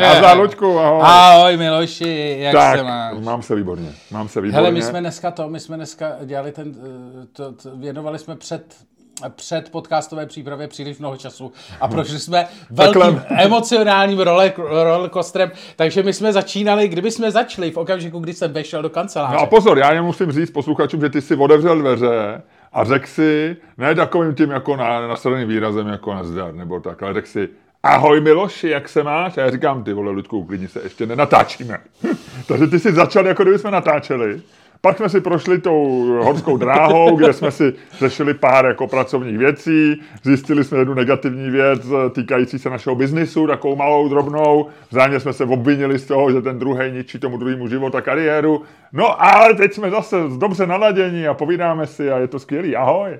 Nazdar, Luďku, ahoj. Ahoj Miloši, jak tak, se máš? mám se výborně, mám se výborně. Hele, my jsme dneska to, my jsme dneska dělali ten, eh, to, to, věnovali jsme před před podcastové přípravě příliš mnoho času a prošli jsme velkým Takhle. emocionálním roller, rollercoasterem, takže my jsme začínali, kdyby jsme začali v okamžiku, kdy jsem vešel do kanceláře. No a pozor, já jen musím říct posluchačům, že ty si otevřel dveře a řekl si, ne takovým tím jako na, nasadeným výrazem jako nazdar, nebo tak, ale řekl si, ahoj Miloši, jak se máš? A já říkám, ty vole, Ludku, uklidni se, ještě nenatáčíme. Takže ty jsi začal, jako kdyby jsme natáčeli. Pak jsme si prošli tou horskou dráhou, kde jsme si řešili pár jako pracovních věcí, zjistili jsme jednu negativní věc eh, týkající se našeho biznisu, takovou malou, drobnou. Vzájemně jsme se obvinili z toho, že ten druhý ničí tomu druhému život a kariéru. No ale teď jsme zase dobře naladění a povídáme si a je to skvělý. Ahoj.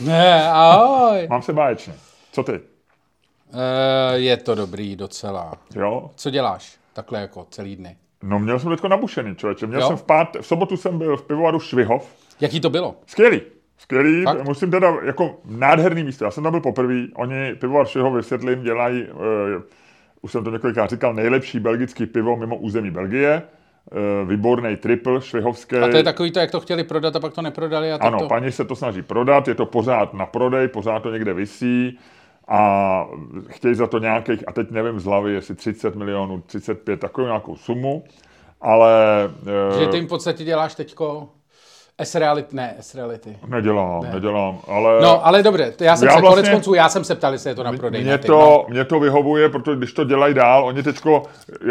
Ne, ahoj. Mám se báječně. Co ty? Uh, je to dobrý docela. Jo? Co děláš takhle jako celý dny? No měl jsem teďko nabušený, člověče. Měl Jo? jsem v, pát, v sobotu jsem byl v pivovaru Švihov. Jaký to bylo? Skvělý. Skvělý, Fakt? musím teda, jako nádherný místo. Já jsem tam byl poprvé, oni pivovar Švihov vysvětlím, dělají, uh, už jsem to několikrát říkal, nejlepší belgický pivo mimo území Belgie. Uh, výborný triple švihovský. A to je takový to, jak to chtěli prodat a pak to neprodali a tak Ano, to... paní se to snaží prodat, je to pořád na prodej, pořád to někde visí a chtějí za to nějakých, a teď nevím z hlavy, jestli 30 milionů, 35, takovou nějakou sumu, ale Že eh, ty jim v podstatě děláš teďko S-reality, ne S-reality. nedělám, ne. nedělám, ale No, ale dobře, já jsem Já se, vlastně- konec konců, já jsem se ptal, jestli je to na prodej. Mě to, no. mě to vyhovuje, protože když to dělají dál, oni teďko,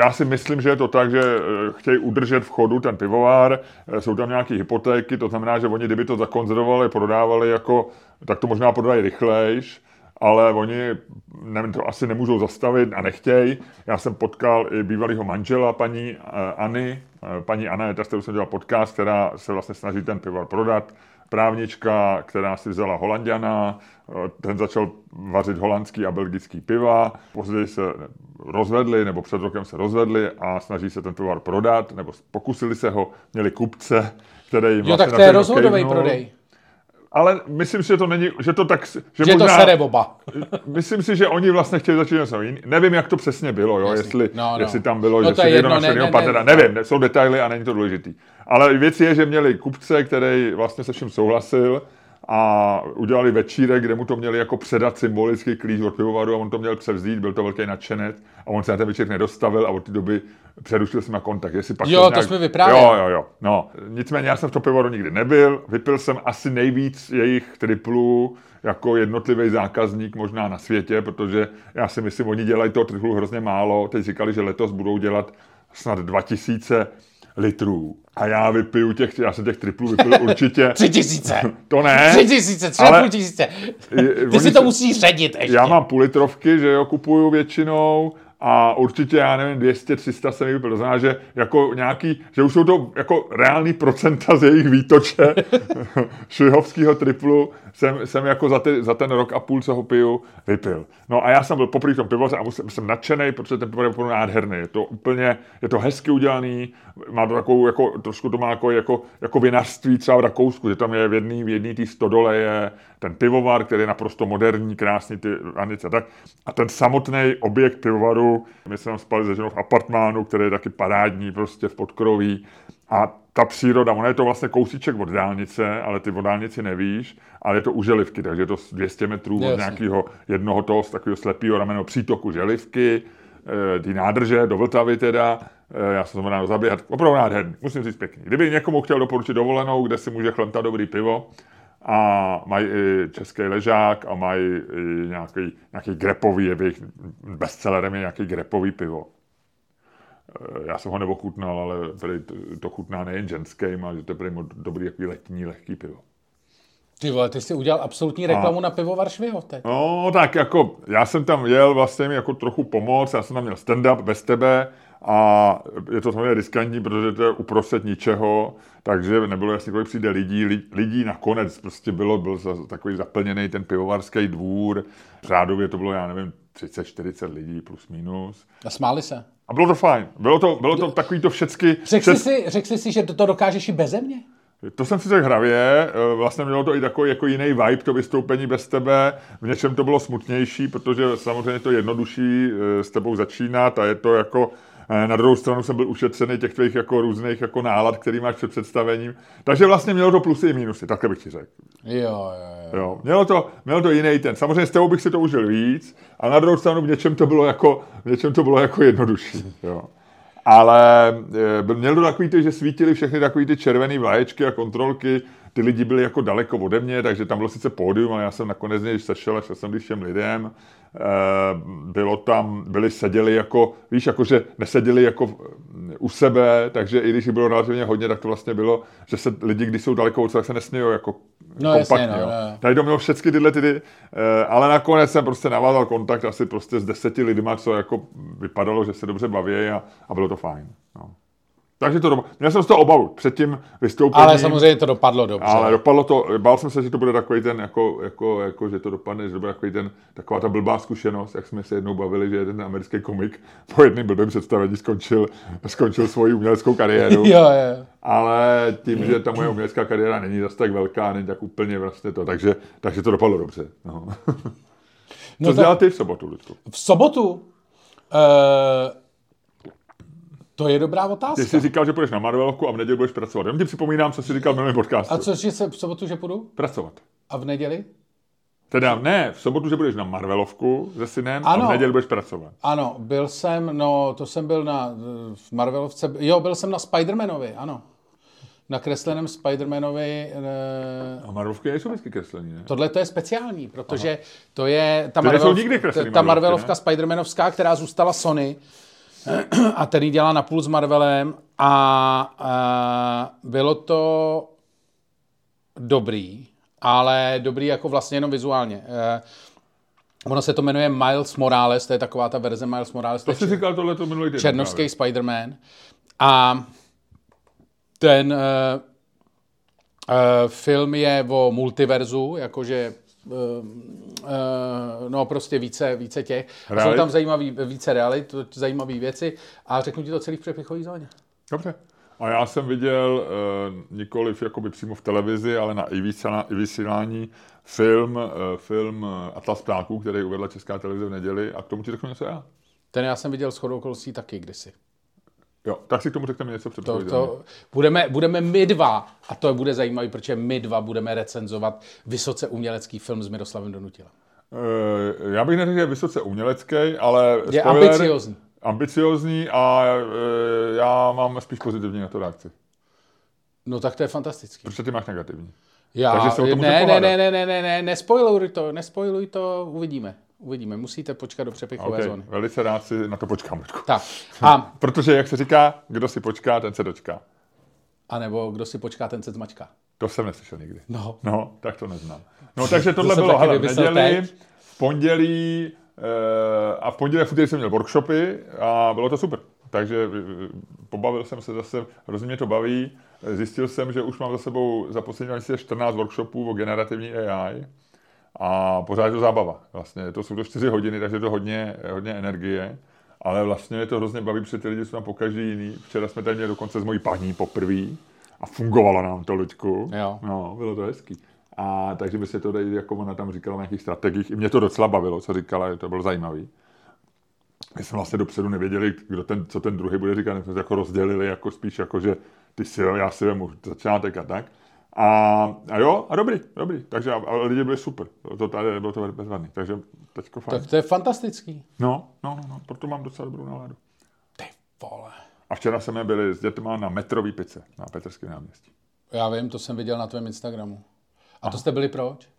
já si myslím, že je to tak, že eh, chtějí udržet v chodu ten pivovár, eh, jsou tam nějaké hypotéky, to znamená, že oni kdyby to zakonzervovali, prodávali jako, tak to možná prodají rychlejš, ale oni nevím, to asi nemůžou zastavit a nechtějí. Já jsem potkal i bývalého manžela paní eh,Any, eh, paní Anna je ta, s kterou jsem dělal podcast, která se vlastně snaží ten pivovar prodat, právnička, která si vzala Holandiana, eh, ten začal vařit holandský a belgický piva, později se rozvedli, nebo před rokem se rozvedli a snaží se ten pivovar prodat, nebo pokusili se ho, měli kupce, který jim Jo, vlastně tak to je rozhodový prodej. Ale myslím si, že to není, že to tak, že, Že to možná, sere oba. Myslím si, že oni vlastně chtěli začít něco jiný. Nevím, jak to přesně bylo, jo? Jasný. Jestli, No, no. jestli tam bylo, No že to si je jedno, našel ne, ne, partnera. ne. Nevím, jsou detaily a není to důležitý. Ale věc je, že měli kupce, který vlastně se vším souhlasil a udělali večírek, kde mu to měli jako předat symbolický klíč od pivovaru a on to měl převzít, byl to velký nadšenec a on se na ten večer nedostavil a od té doby přerušil jsem na kontakt. Jestli pak Jo, se to jsme vyprávěli. Jo, jo, jo. No, nicméně já jsem v tom pivovaru nikdy nebyl, vypil jsem asi nejvíc jejich triplů jako jednotlivý zákazník možná na světě, protože já si myslím, oni dělají toho triplu hrozně málo. Teď říkali, že letos budou dělat snad 2000 litrů. A já vypiju těch, já jsem těch triplů vypil určitě. Tři tisíce. To ne. Tři tisíce, tři ale- půl tisíce. Ty oni si to se- musíš ředit ještě. Já mám půl litrovky, že jo, kupuju většinou a určitě, já nevím, 200, 300 jsem jich vypil. To znamená, že jako nějaký, že už jsou to jako reální procenta z jejich výtoče švihovského triplu jsem, jsem jako za, ty, za ten rok a půl, co ho piju, vypil. No a já jsem byl poprvé v tom pivovaře a musím, jsem nadšený, protože ten pivovar je opravdu nádherný. Je to úplně, je to hezky udělaný, má to takovou, jako, trošku to má jako, jako, jako vinařství třeba v Rakousku, že tam je v jedné v jedný té stodole je ten pivovar, který je naprosto moderní, krásný ty vanice. Tak. A ten samotný objekt pivovaru, my jsme tam spali se ženou v apartmánu, který je taky parádní, prostě v podkroví. A ta příroda, ona je to vlastně kousíček od dálnice, ale ty od dálnici nevíš, ale je to u želivky, takže je to z 200 metrů od Jasně. nějakého jednoho toho z takového slepého rameného přítoku želivky, ty nádrže do Vltavy teda, eh, já jsem rád zaběhat, opravdu nádherný, musím říct pěkný. Kdyby někomu chtěl doporučit dovolenou, kde si může chlemtat dobrý pivo, a mají i český ležák a mají i nějaký, nějaký grepový, je jejich bestsellerem je nějaký grepový pivo. Eh, Já jsem ho neochutnal, ale prý to, chutná nejen ženským, ale že to je dobrý, letní, lehký pivo. Ty vole, ty jsi udělal absolutní reklamu na pivo Varšviho teď. No, tak jako, já jsem tam jel vlastně mi jako trochu pomoct, já jsem tam měl stand-up bez tebe a je to samozřejmě riskantní, protože to je uprostřed ničeho, takže nebylo jasně, kolik přijde lidí. Li- Lidí nakonec prostě bylo, byl takový zaplněný ten pivovarský dvůr, řádově to bylo, já nevím, 30-40 lidí plus minus. A smáli se. A bylo to fajn. Bylo to, bylo to takový to všecky... Řekl jsi, všec- si, jsi si, že to dokážeš i beze mě? To jsem si řekl hravě, eh, vlastně mělo to i takový jako jiný vibe, to vystoupení bez tebe, v něčem to bylo smutnější, protože samozřejmě to jednodušší eh, s tebou začínat a je to jako eh, na druhou stranu jsem byl ušetřený těch tvých jako různých jako nálad, který máš před představením. Takže vlastně mělo to plusy i minusy, takhle bych ti řekl. Jo, jo, jo. jo. Mělo, to, mělo to jiný ten. Samozřejmě s tebou bych si to užil víc, a na druhou stranu v něčem to bylo jako, v něčem to bylo jako jednodušší. Jo. Ale e, měl to takový ty, že svítily všechny takový ty červené vlaječky a kontrolky, ty lidi byli jako daleko ode mě, takže tam bylo sice pódium, ale já jsem nakonec něj sešel a šel jsem všem lidem. E, bylo tam, byli seděli jako, víš, jakože neseděli jako u sebe, takže i když bylo relativně hodně, tak to vlastně bylo, že se lidi, když jsou daleko od sebe, tak se nesmějí jako no, kompaktně. Jasně, no, no. Tady to mělo všechny tyhle ty, eh, ale nakonec jsem prostě navázal kontakt asi prostě s deseti lidma, co jako vypadalo, že se dobře baví a, a bylo to fajn. No. Takže to dopadlo. Měl jsem z toho obavu před tím vystoupením. Ale samozřejmě to dopadlo dobře. Ale dopadlo to, bál jsem se, že to bude takový ten, jako, jako, jako že to dopadne, že to bude takový ten, taková ta blbá zkušenost, jak jsme se jednou bavili, že jeden americký komik po jednom blbém představení skončil, skončil svoji uměleckou kariéru. jo, jo. Ale tím, že ta moje umělecká kariéra není zase tak velká, není tak úplně vlastně to, takže, takže to dopadlo dobře. No. Co no to... ty v sobotu, Ludku? V sobotu? Uh to je dobrá otázka. Ty jsi říkal, že půjdeš na Marvelovku a v neděli budeš pracovat. Jenom ti připomínám, co jsi říkal v minulém podcastu. A co se v sobotu, že půjdu? Pracovat. A v neděli? Teda ne, v sobotu, že budeš na Marvelovku se synem ano, a v neděli budeš pracovat. Ano, byl jsem, no to jsem byl na v Marvelovce, jo, byl jsem na Spidermanovi, ano. Na kresleném Spidermanovi. E... A Marvelovky nejsou vždycky kreslení, ne? Tohle to je speciální, protože Aha. to je ta, Marvelov, nikdy ta Marvelovka Spidermanovská, která zůstala Sony, a který dělá na půl s Marvelem a, a bylo to dobrý, ale dobrý jako vlastně jenom vizuálně. E, ono se to jmenuje Miles Morales, to je taková ta verze Miles Morales. To jsi říkal tohleto minulý týden. Černovský Spider-Man. A ten uh, uh, film je o multiverzu, jakože no prostě více, více těch. A jsou tam zajímavý, více realit, zajímavé věci a řeknu ti to celý v přepichový zóně. Dobře. A já jsem viděl uh, nikoliv jakoby přímo v televizi, ale na i vysílání film, uh, film Atlas ptáků, který uvedla Česká televize v neděli a k tomu ti řeknu něco já. Ten já jsem viděl s chodou okolností taky kdysi. Jo, tak si k tomu řekneme něco před to, to, budeme, budeme my dva, a to bude zajímavé, protože my dva budeme recenzovat vysoce umělecký film s Miroslavem Donutilem. Uh, já bych neřekl, že je vysoce umělecký, ale je spoiler, ambiciozní. Ambiciozní a uh, já mám spíš pozitivní na to reakci. No tak to je fantastický. Protože ty máš negativní. Já, Takže se o tom ne, ne, ne, ne, ne, ne, ne, nespoiluj to, nespoiluj to, uvidíme. Uvidíme, musíte počkat do přepichové okay. zóny. Velice rád si na to počkám. Tak. A... Protože, jak se říká, kdo si počká, ten se dočká. A nebo kdo si počká, ten se zmačká. To jsem neslyšel nikdy. No. No, tak to neznám. No, takže tohle to bylo hele, v neděli, v pondělí e, a v pondělí a v jsem měl workshopy a bylo to super. Takže eh, pobavil jsem se zase, hrozně mě to baví. Zjistil jsem, že už mám za sebou za poslední 14 workshopů o generativní AI a pořád je to zábava. Vlastně to jsou to čtyři hodiny, takže je to hodně, hodně energie. Ale vlastně je to hrozně baví, protože ty lidi jsou tam po každý jiný. Včera jsme tady měli dokonce s mojí paní poprvé a fungovalo nám to, Luďku. Jo. No, bylo to hezký. A takže by se to tady, jako ona tam říkala o nějakých strategiích, i mě to docela bavilo, co říkala, to bylo zajímavý. My jsme vlastně dopředu nevěděli, kdo ten, co ten druhý bude říkat, my jsme to jako rozdělili, jako spíš jako, že ty si já si vemu začátek a tak. A, a jo, a dobrý, dobrý. Takže a, a lidi byli super. To tady bylo to bezvadný. Takže teďko fajn. Tak to je fantastický. No, no, no, no, proto mám docela dobrou náladu. Ty vole. A včera jsme byli s dětma na metrový pice na Petrském náměstí. Já vím, to jsem viděl na tvém Instagramu. A to jste byli proč?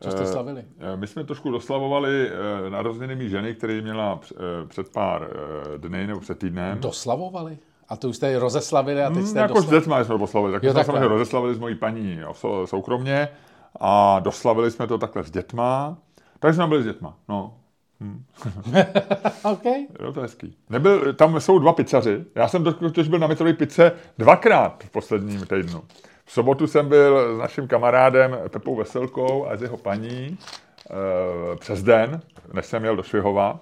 Co jste eh, slavili? My jsme trošku doslavovali eh, narozeniny mý ženy, který měla eh, před pár dny nebo před týdnem. Doslavovali? A to už jste rozeslavili a teď jste hmm, Jako dostali... s dětma jsme poslavili, tak jo, jsme samozřejmě rozeslavili s mojí paní soukromně a doslavili jsme to takhle s dětma. Takže jsme byli s dětma, no. Hmm. OK. Jo, to je hezký. Nebyl, tam jsou dva pizzaři. Já jsem totiž byl na metrové pice dvakrát v posledním týdnu. V sobotu jsem byl s naším kamarádem Pepou Veselkou a s jeho paní e, přes den, než jsem jel do Švihova.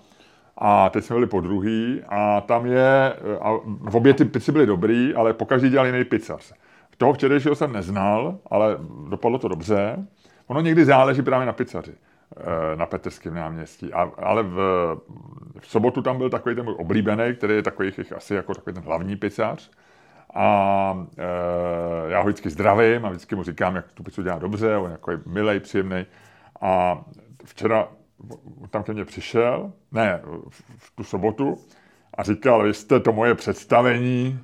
A teď jsme byli po druhý a tam je, a v obě ty pici byly dobrý, ale po každý dělal jiný pizzař. toho včerejšího jsem neznal, ale dopadlo to dobře. Ono někdy záleží právě na pizzaři eh, na Petrském náměstí. A, ale v, v sobotu tam byl takový ten můj oblíbený, který je takový asi jako takový ten hlavní pizzař. A e, já ho vždycky zdravím a vždycky mu říkám, jak tu pizzu dělá dobře, on jako je milej, příjemný. A včera tam ke mně přišel, ne, v, tu sobotu, a říkal, vy jste to moje představení,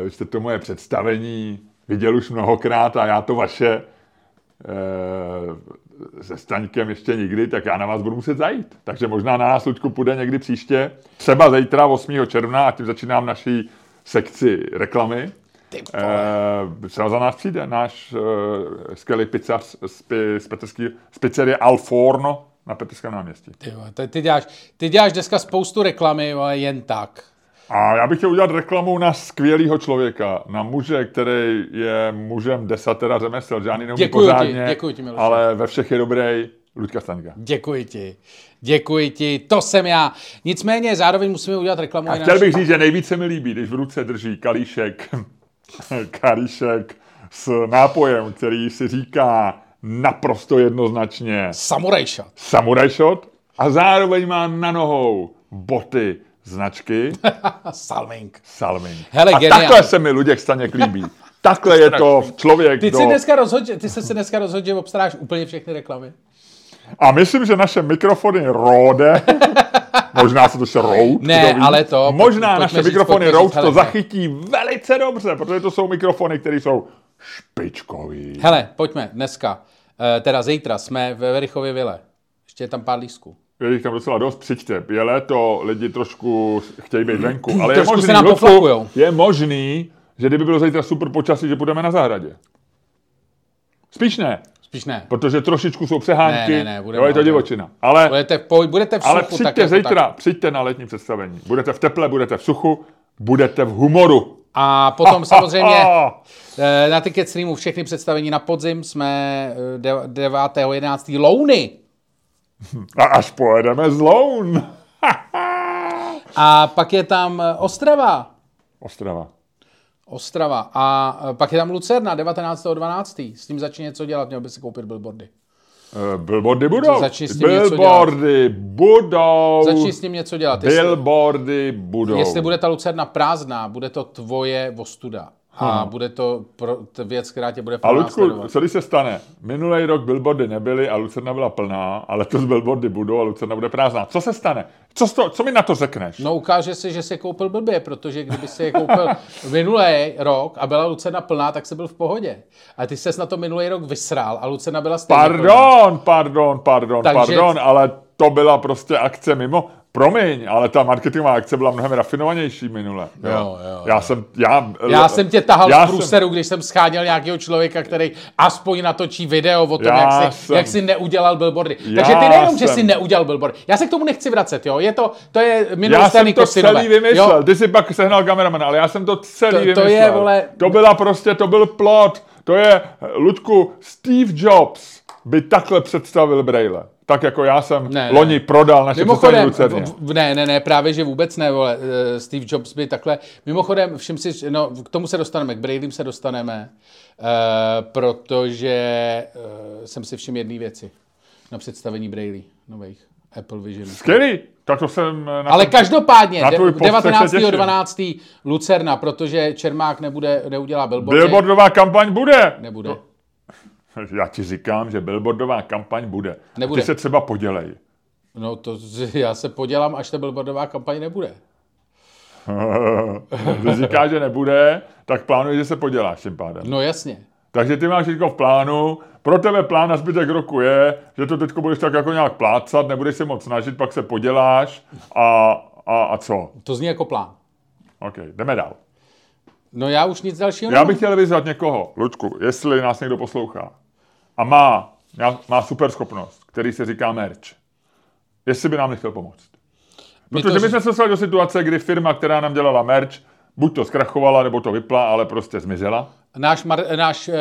e, vy jste to moje představení viděl už mnohokrát a já to vaše e, se Staňkem ještě nikdy, tak já na vás budu muset zajít. Takže možná na nás, Luďku, půjde někdy příště, třeba zítra 8. června, a tím začínám naší sekci reklamy. E, třeba za nás přijde náš e, skvělý pizzař z, z, Petrský, z pizzerie Al Forno na Petrském náměstí. Ty, ty, děláš, ty děláš dneska spoustu reklamy, ale jen tak. A já bych chtěl udělat reklamu na skvělého člověka, na muže, který je mužem desatera řemesel, žádný neumí děkuji pořádně, ti, děkuji ti, Miloši. ale ve všech je dobrý, Luďka Staňka. Děkuji ti. Děkuji ti, to jsem já. Nicméně zároveň musíme udělat reklamu. A chtěl bych říct, že nejvíce mi líbí, když v ruce drží kalíšek, kalíšek s nápojem, který si říká naprosto jednoznačně Samurai shot. Samurai shot a zároveň má na nohou boty značky Salming. Salming. Hele, a geniál. takhle se mi Luděk Staněk líbí. Takhle je to člověk, ty, do... jsi dneska rozhodl, ty jsi se dneska rozhodl, že obstaráš úplně všechny reklamy. A myslím, že naše mikrofony Rode, možná se to ještě Rode, ne, ale to, možná naše mikrofony Rode to zachytí velice dobře, protože to jsou mikrofony, které jsou špičkový. Hele, pojďme dneska, eh, teda zítra jsme ve Verichově vile. Ještě je tam pár lístků. Je jich tam docela dost, přijďte. Je léto, lidi trošku chtějí být venku, ale je možný, se nám je možný, že kdyby bylo zítra super počasí, že budeme na zahradě. Spíš ne. Spíš ne. Protože trošičku jsou přehánky, ne, ne, ne, budeme, jo, je to divočina. Ale, budete, v, budete v suchu, ale přijďte tak jako zítra, tak. přijďte na letní představení. Budete v teple, budete v suchu, budete v humoru. A potom samozřejmě eh, na Ticket Streamu všechny představení na podzim jsme 9.11. Eh, Louny. A až pojedeme z Loun. A pak je tam eh, Ostrava. Ostrava. Ostrava. A e, pak je tam Lucerna 19.12. S tím začne něco dělat, měl by si koupit billboardy. Uh, billboardy budou. Začni s tím billboardy budou. Začni s tím něco dělat. Billboardy budou. Jestli bude ta Lucerna prázdná, bude to tvoje vostuda. A hmm. bude to pro, to věc, která tě bude A Ludku, co když se stane? Minulý rok billboardy nebyly a Lucerna byla plná, ale to z billboardy budou a Lucerna bude prázdná. Co se stane? Co, to, co mi na to řekneš? No ukáže se, že si koupil blbě, protože kdyby si je koupil minulý rok a byla Lucerna plná, tak se byl v pohodě. A ty ses na to minulý rok vysrál a Lucerna byla stejně Pardon, plná. pardon, pardon, Takže... pardon, ale to byla prostě akce mimo. Promiň, ale ta marketingová akce byla mnohem rafinovanější minule. Jo, jo, jo, já jsem, já, já jsem tě tahal já z průseru, jsem, když jsem scháněl nějakého člověka, který aspoň natočí video o tom, jak jsi, jsem, jak jsi neudělal billboardy. Takže ty nejenom, jsem, že jsi neudělal billboardy. Já se k tomu nechci vracet, jo. Je to, to je minulý Já jsem to kosinové. celý vymyslel. Jo. Ty jsi pak sehnal kameraman, ale já jsem to celý to, vymyslel. To je, vole... To byla prostě, to byl plot. To je, Ludku, Steve Jobs by takhle představil Braille. Tak jako já jsem ne, loni ne. prodal naše Mimochodem, v, ne, ne, ne, právě že vůbec ne, vole. Eh, Steve Jobs by takhle, mimochodem, všim si, no, k tomu se dostaneme, k Braillym se dostaneme, uh, protože uh, jsem si všiml jedné věci na představení Braille nových Apple Vision. Skvělý, tak to jsem... Na Ale každopádně, 19.12. Lucerna, protože Čermák nebude, neudělá billboardy. Billboardová kampaň bude. Nebude. To, já ti říkám, že billboardová kampaň bude. Nebude. Ty se třeba podělej. No to já se podělám, až ta billboardová kampaň nebude. Když říká, že nebude, tak plánuje, že se poděláš tím pádem. No jasně. Takže ty máš všechno v plánu, pro tebe plán na zbytek roku je, že to teď budeš tak jako nějak plácat, nebudeš se moc snažit, pak se poděláš a, a, a co? To zní jako plán. OK, jdeme dál. No já už nic dalšího Já bych chtěl vyzvat někoho, Lučku, jestli nás někdo poslouchá a má, má super schopnost, který se říká merch. Jestli by nám nechtěl pomoct. Protože my, to... my jsme se dostali do situace, kdy firma, která nám dělala merch, buď to zkrachovala, nebo to vypla, ale prostě zmizela. Náš, mar, náš uh,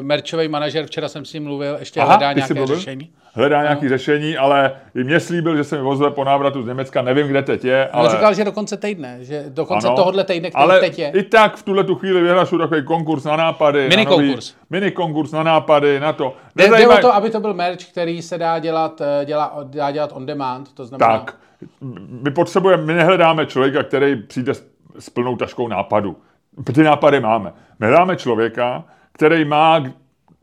merchový manažer, včera jsem s ním mluvil, ještě Aha, hledá nějaké řešení. Hledá nějaké řešení, ale i mě slíbil, že se mi vozve po návratu z Německa, nevím, kde teď je, Ale ale... říkal, že do konce týdne, že do konce Ano, tohohle týdne, který ale teď je. i tak v tuhle tu chvíli vyhlašu takový konkurs na nápady. Mini na nový, konkurs. Mini konkurs na nápady, na to. Jde, jde o to, aby to byl merch, který se dá dělat, eh, dělá, dá dělat on demand, to znamená... Tak, my potřebujeme, my nehledáme člověka, který přijde s, s plnou taškou nápadu. Ty nápady máme. My hledáme člověka, který má,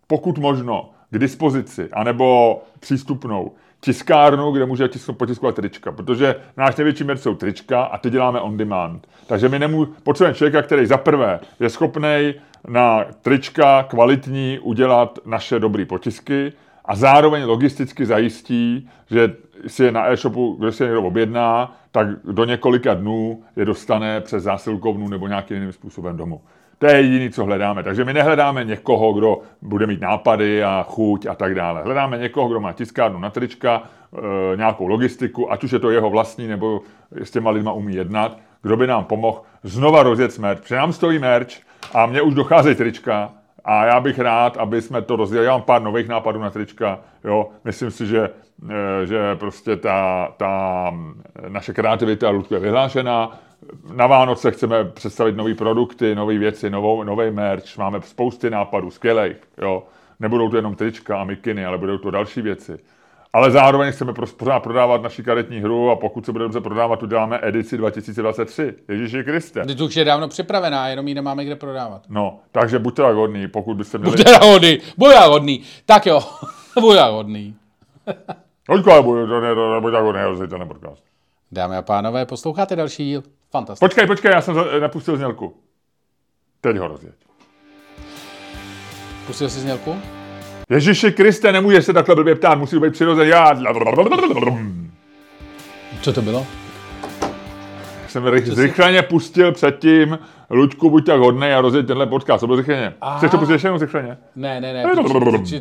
pokud možno, k dispozici, anebo přístupnou tiskárnu, kde může tisknout, potiskovat trička, protože náš největší merch jsou trička a ty děláme on demand. Takže my nemů, potřebujeme člověka, který za prvé je schopný na trička kvalitní udělat naše dobré potisky a zároveň logisticky zajistí, že si je na e-shopu, kde si je někdo objedná, tak do několika dnů je dostane přes zásilkovnu nebo nějakým jiným způsobem domů. To je jediné, co hledáme. Takže my nehledáme někoho, kdo bude mít nápady a chuť a tak dále. Hledáme někoho, kdo má tiskárnu na trička, e, nějakou logistiku, ať už je to jeho vlastní, nebo s těma lidma umí jednat, kdo by nám pomohl znova rozjet merch. Protože nám stojí merch a mně už docházejí trička a já bych rád, aby jsme to rozdělili. Já mám pár nových nápadů na trička. Jo. Myslím si, že, eh, že prostě ta, ta naše kreativita je vyhlášená. Na Vánoce chceme představit nové produkty, nové věci, novou, nový merch. Máme spousty nápadů, skvělých. Jo. Nebudou to jenom trička a mikiny, ale budou to další věci. Ale zároveň chceme pořád prodávat naši karetní hru a pokud se bude dobře prodávat, tu děláme edici 2023. Ježíši Kriste. Teď už je dávno připravená, jenom ji nemáme kde prodávat. No, takže buďte tak hodný, pokud byste měli... Bude hodný, bude hodný. Tak jo, bude hodný. Hoďko, to to tak hodný, ten podcast. Dámy a pánové, posloucháte další díl? Fantastický. Počkej, počkej, já jsem napustil znělku. Teď ho rozjeď. Pustil jsi znělku? Ježíši Kriste, nemůžeš se takhle blbě ptát, musí být přirozený. Já Co to bylo? jsem rych, zrychleně pustil předtím, Luďku, buď tak hodnej a rozjeď tenhle podcast. To bylo zrychleně. Aha. Chceš to pustit ještě jenom zrychleně? Ne, ne, ne,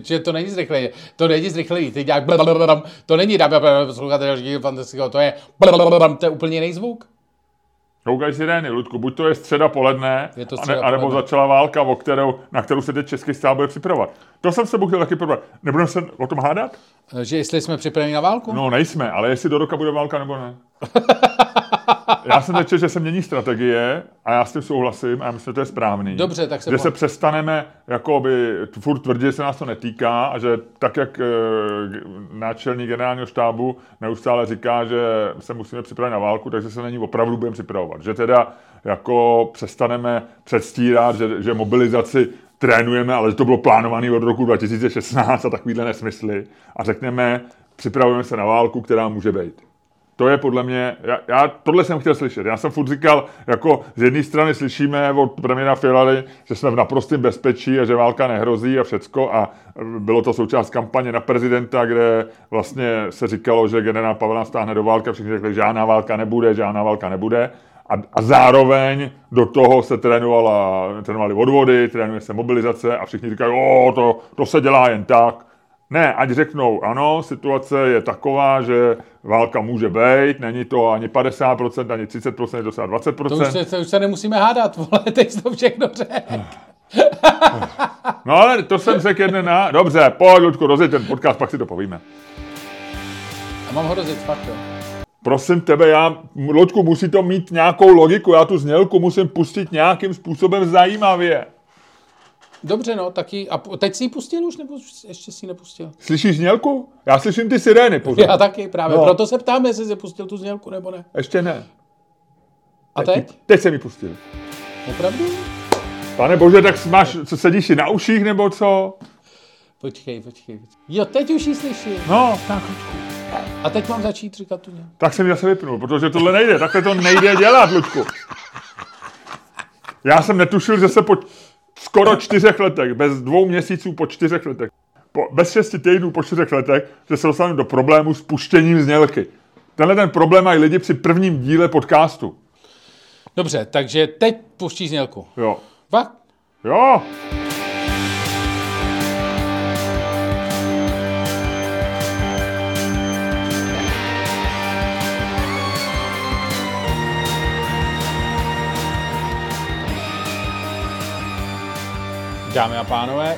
že, to není zrychleně, to není zrychlený, ty blablabla, to není, dámy a pánové, posloucháte další díl fantastického, to je to je úplně jiný zvuk. Koukaj sirény, Ludku, buď to je středa poledne, Je to středa anebo poledne. začala válka, o kterou, na kterou se teď český stát bude připravovat. To jsem se chtěl taky probrat. Nebudeme se o tom hádat? Že jestli jsme připraveni na válku? No, nejsme, ale jestli do roka bude válka nebo ne. Já jsem četl, že se mění strategie a já s tím souhlasím a já myslím, že to je správný. Dobře, tak se Že po- se přestaneme jakoby furt tvrdit, že se nás to netýká a že tak, jak e, náčelník generálního štábu neustále říká, že se musíme připravit na válku, takže se na ní opravdu budeme připravovat. Že teda jako přestaneme předstírat, že, že mobilizaci trénujeme, ale že to bylo plánované od roku 2016 a takovýhle nesmysly. A řekneme, připravujeme se na válku, která může být. To je podle mě, já, já tohle jsem chtěl slyšet. Já jsem furt říkal, jako z jedné strany slyšíme od premiéra Fialy, že jsme v naprostém bezpečí a že válka nehrozí a všecko a bylo to součást kampaně na prezidenta, kde vlastně se říkalo, že generál Pavel nás stáhne do války a všichni řekli, že žádná válka nebude, žádná válka nebude. A, a zároveň do toho se trénovala, trénovaly odvody, trénuje se mobilizace a všichni říkají, o, to, to se dělá jen tak. Ne, ať řeknou, ano, situace je taková, že válka může být, není to ani 50%, ani 30%, je to třeba 20%. To už, se, to už se nemusíme hádat, vole, teď to všechno řekl. No ale to jsem řekl jeden na... Dobře, pojď, Ludku, rozjeď ten podcast, pak si to povíme. A mám ho rozjet, fakt jo. Prosím tebe, já, Ludku, musí to mít nějakou logiku, já tu znělku musím pustit nějakým způsobem zajímavě. Dobře, no, taky. A teď jsi ji pustil už, nebo ještě si ji nepustil? Slyšíš znělku? Já slyším ty sirény pořád. Já taky, právě. No. Proto se ptám, jestli jsi pustil tu znělku, nebo ne. Ještě ne. A teď? Teď jsem ji pustil. Opravdu? Pane bože, tak máš, co sedíš si na uších, nebo co? Počkej, počkej. počkej. Jo, teď už ji slyším. No, tak. A teď mám začít říkat tu nějak. Tak jsem ji zase vypnul, protože tohle nejde, takhle to nejde dělat, Ludku. Já jsem netušil, že se po skoro čtyřech letech, bez dvou měsíců po čtyřech letech, po, bez šesti týdnů po čtyřech letech, že se dostanu do problému s puštěním znělky. Tenhle ten problém mají lidi při prvním díle podcastu. Dobře, takže teď puštíš znělku. Jo. Fakt? Jo. Dámy a pánové,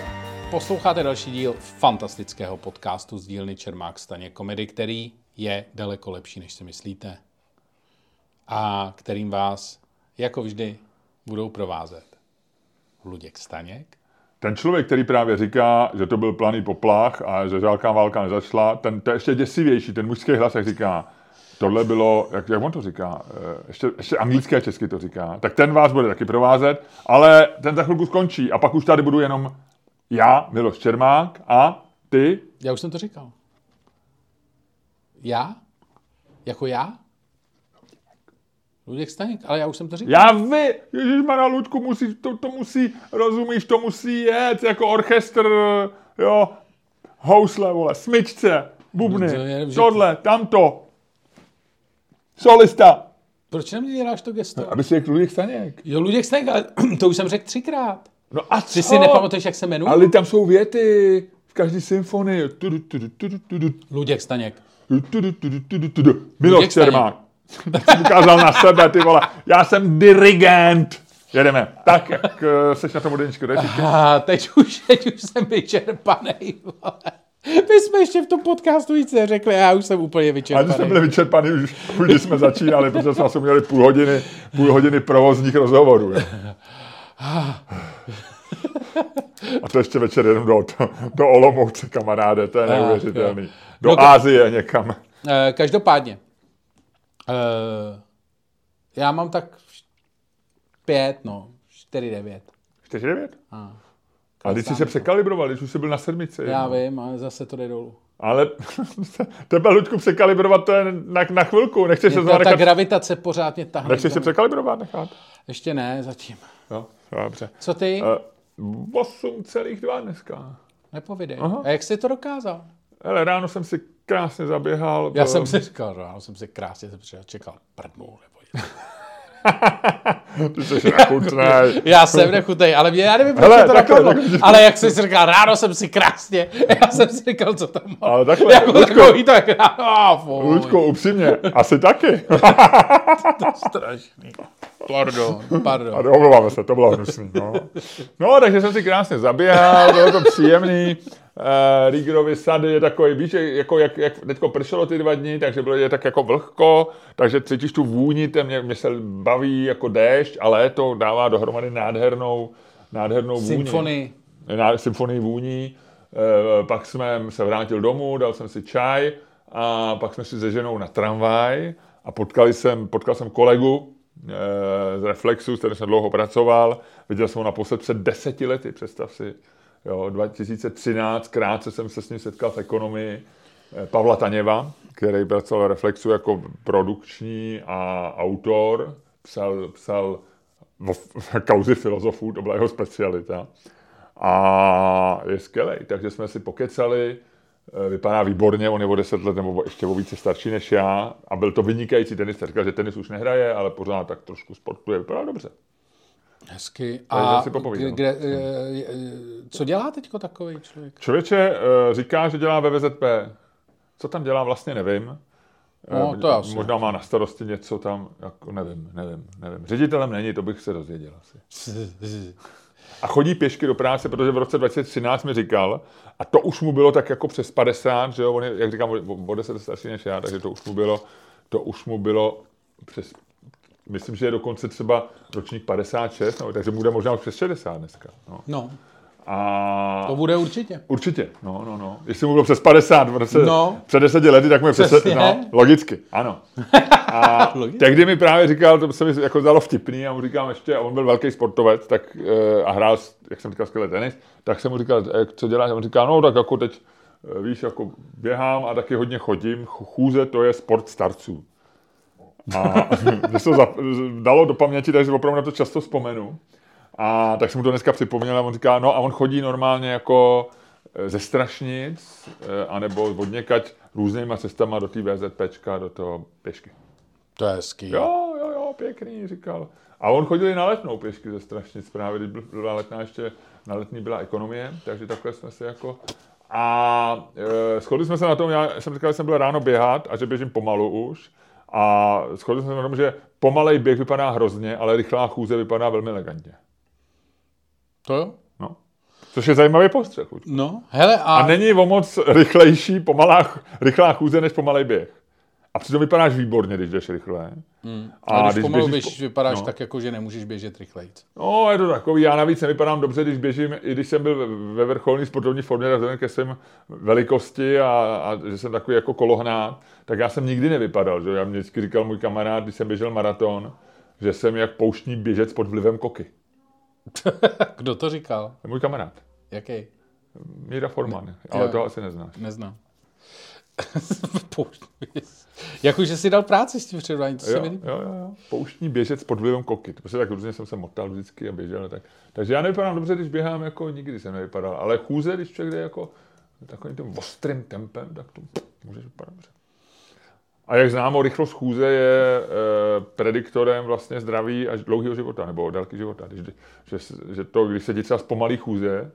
Posloucháte další díl fantastického podcastu z dílny Čermák Staně komedy, který je daleko lepší, než si myslíte. A kterým vás, jako vždy, budou provázet Luděk Staněk, Ten člověk, který právě říká, že to byl planý poplach a že žálká válka nezačala, ten to je ještě děsivější, ten mužský hlas, jak říká, tohle bylo, jak, jak on to říká, Eh, ještě, ještě anglicky a česky to říká, tak ten vás bude taky provázet, ale ten za chvilku skončí a pak už tady budu jenom já, Miloš Čermák a ty, Já už jsem to říkal. Já? Jako já? Luděk Staněk, ale já už jsem to říkal. já vy, Ježišmarja, Luďku, musí, to, to musí, rozumíš, to musí jet jako orchestr, jo, housle, vole, smyčce, bubny, No to je, tohle, tamto, solista, Proč na mě děláš to gesto? aby si řekl Luděk Staněk. Jo, Luděk Staněk, ale to už jsem řekl třikrát. No a co? Ty si nepamatuješ, jak se jmenuje? Ale tam jsou věty v každé symfonii. Tudu, tudu, tudu, tudu, Luděk Staněk. tudu, tudu, tudu, tudu. Miloš. Čermák. Tak jsem ukázal na sebe, ty vole. Já jsem dirigent. Jedeme. Tak, jak uh, seš na tom odeničku, teď už, teď už jsem vyčerpaný, vole. My jsme ještě v tom podcastu víc neřekli, já už jsem úplně Ale vyčerpaný. jsme byli vyčerpaní už, už když jsme začínali, protože jsme asi měli půl hodiny, půl hodiny provozních rozhovorů. Jo. A to ještě večer jenom do, do, do Olomouce, kamaráde, to je Ah, neuvěřitelný. Do No Ázie někam. Eh, Každopádně. Eh, Já mám tak pět, no, čtyři, devět. 4,9? A, když jsi se překalibroval, když už jsi byl na sedmici. Já no. vím, ale zase to jde dolů. Ale tebe, Luďku, překalibrovat to je na, na chvilku. Nechceš se to, ta gravitace pořád mě tahne. Nechceš se překalibrovat nechat? Ještě ne, zatím. Jo, dobře. Co ty? Uh, 8,2 dneska. Nepovidej. aha. A jak jsi to dokázal? Ale ráno jsem si krásně zaběhal. Já byl- jsem si říkal, ráno jsem si krásně přišel, čekal prdnu, nebo Ty jsi nechutnej. Já jsem nechutej, ale mě, já nevím, proč Hele, to napadlo. Ale jak jsi si říkal, ráno jsem si krásně, já jsem si říkal, co tam mám. Ale takhle, jako Luďku. takový to, jak oh, Luďku, upřímně, asi taky. strašný. Pardon, pardon. A omlouváme se, to bylo hnusný. No. no, takže jsem si krásně zaběhal, bylo to příjemný. Uh, Rígerovy sady je takový, víš, jako jak, jak teďko pršelo ty dva dny, takže bylo je tak jako vlhko, takže cítíš tu vůni, ten mě, mě se baví jako déšť a léto dává dohromady nádhernou, nádhernou vůni. Symfonii. Na symfonii vůní. E, pak jsem se vrátil domů, dal jsem si čaj a pak jsme šli se ženou na tramvaj a potkali jsem, potkal jsem kolegu e, z Reflexu, s kterým jsem dlouho pracoval. Viděl jsem ho naposled před deseti lety, představ si. Jo, 2013, krátce jsem se s ním setkal v ekonomii eh, Pavla Taněva, který pracoval Reflexu jako produkční a autor. Psal, psal kauzy filozofů, to byla jeho specialita. A je skvělý, takže jsme si pokecali, eh, vypadá výborně, on je o 10 let nebo ještě o více starší než já a byl to vynikající tenista, říkal, že tenis už nehraje, ale pořád tak trošku sportuje, vypadá dobře. Hezky. A kde, kde, eh, co dělá teďko takový člověk? Člověče eh, říká, že dělá ve VZP. Co tam dělá, vlastně nevím. No, Eh, to je asi. Možná má na starosti něco tam, jako nevím, nevím, nevím. Ředitelem není, to bych se dozvěděl asi. A chodí pěšky do práce, protože v roce 2013 mi říkal, a to už mu bylo tak jako přes 50, že jo, on je, jak říkám, o- o 10 let starší než já, takže to už mu bylo, to už mu bylo přes, myslím, že je dokonce třeba ročník 56, no, takže bude možná už přes 60 dneska. No. No, A to bude určitě. Určitě, no, no, no. Jestli mu bylo přes 50, v roce, No. před deseti lety, tak mu je přes, no, logicky, ano. A Logicky. tehdy mi právě říkal, to se mi jako zdalo vtipný, a mu říkám ještě, a on byl velký sportovec, tak eh, a hrál, jak jsem říkal, skvělý tenis, tak jsem mu říkal, eh, co děláš? A on říká, no tak jako teď, eh, víš, jako běhám a taky hodně chodím, Ch- chůze to je sport starců. A mě se to zap- dalo do paměti, takže opravdu na to často vzpomenu. A tak jsem mu to dneska připomněl a on říká, no a on chodí normálně jako eh, ze Strašnic, eh, anebo od někať různýma cestama do té VZPčka, do toho pěšky. To je hezký. Jo, jo, jo, pěkný, říkal. A on chodil i na letnou pěšky ze Strašnic, právě když byl- byla letná ještě, na letní byla ekonomie, takže takhle jsme se jako... A e, shodli jsme se na tom, já jsem říkal, že jsem byl ráno běhat a že běžím pomalu už. A shodli jsme se na tom, že pomalej běh vypadá hrozně, ale rychlá chůze vypadá velmi elegantně. To jo? No. Což je zajímavý postřeh. No, hele a... A není o moc rychlejší, pomalá, rychlá chůze než pomalej běh. A přitom vypadáš výborně, když jdeš rychle. Hmm. A, a když, když pomalu běžíš, po- vypadáš no. tak, jako že nemůžeš běžet rychleji. No, je to takový. Já navíc nevypadám dobře, když běžím, i když jsem byl ve- vrcholné sportovní formě, vzhledem ke svým velikosti a, a, že jsem takový jako kolohnát, tak já jsem nikdy nevypadal. Že? Já mě vždycky říkal můj kamarád, když jsem běžel maraton, že jsem jak pouštní běžec pod vlivem koky. Kdo to říkal? Můj kamarád. Jaký? Míra Forman, ale jo. to asi neznáš. Neznám. Poušť. jako, že si dal práci s tím přirovnáním, to se Jo, mi líbí. jo, jo, jo. Pouštní běžec pod vlivem koky. Prostě tak různě jsem se motal vždycky a běžel. Tak. Takže já nevypadám dobře, když běhám, jako nikdy jsem nevypadal. Ale chůze, když člověk jde jako takovým tím ostrým tempem, tak to můžeš vypadat dobře. A jak známo, rychlost chůze je e, prediktorem vlastně zdraví a dlouhého života, nebo délky života. Když, že, že to, když se ti třeba zpomalí chůze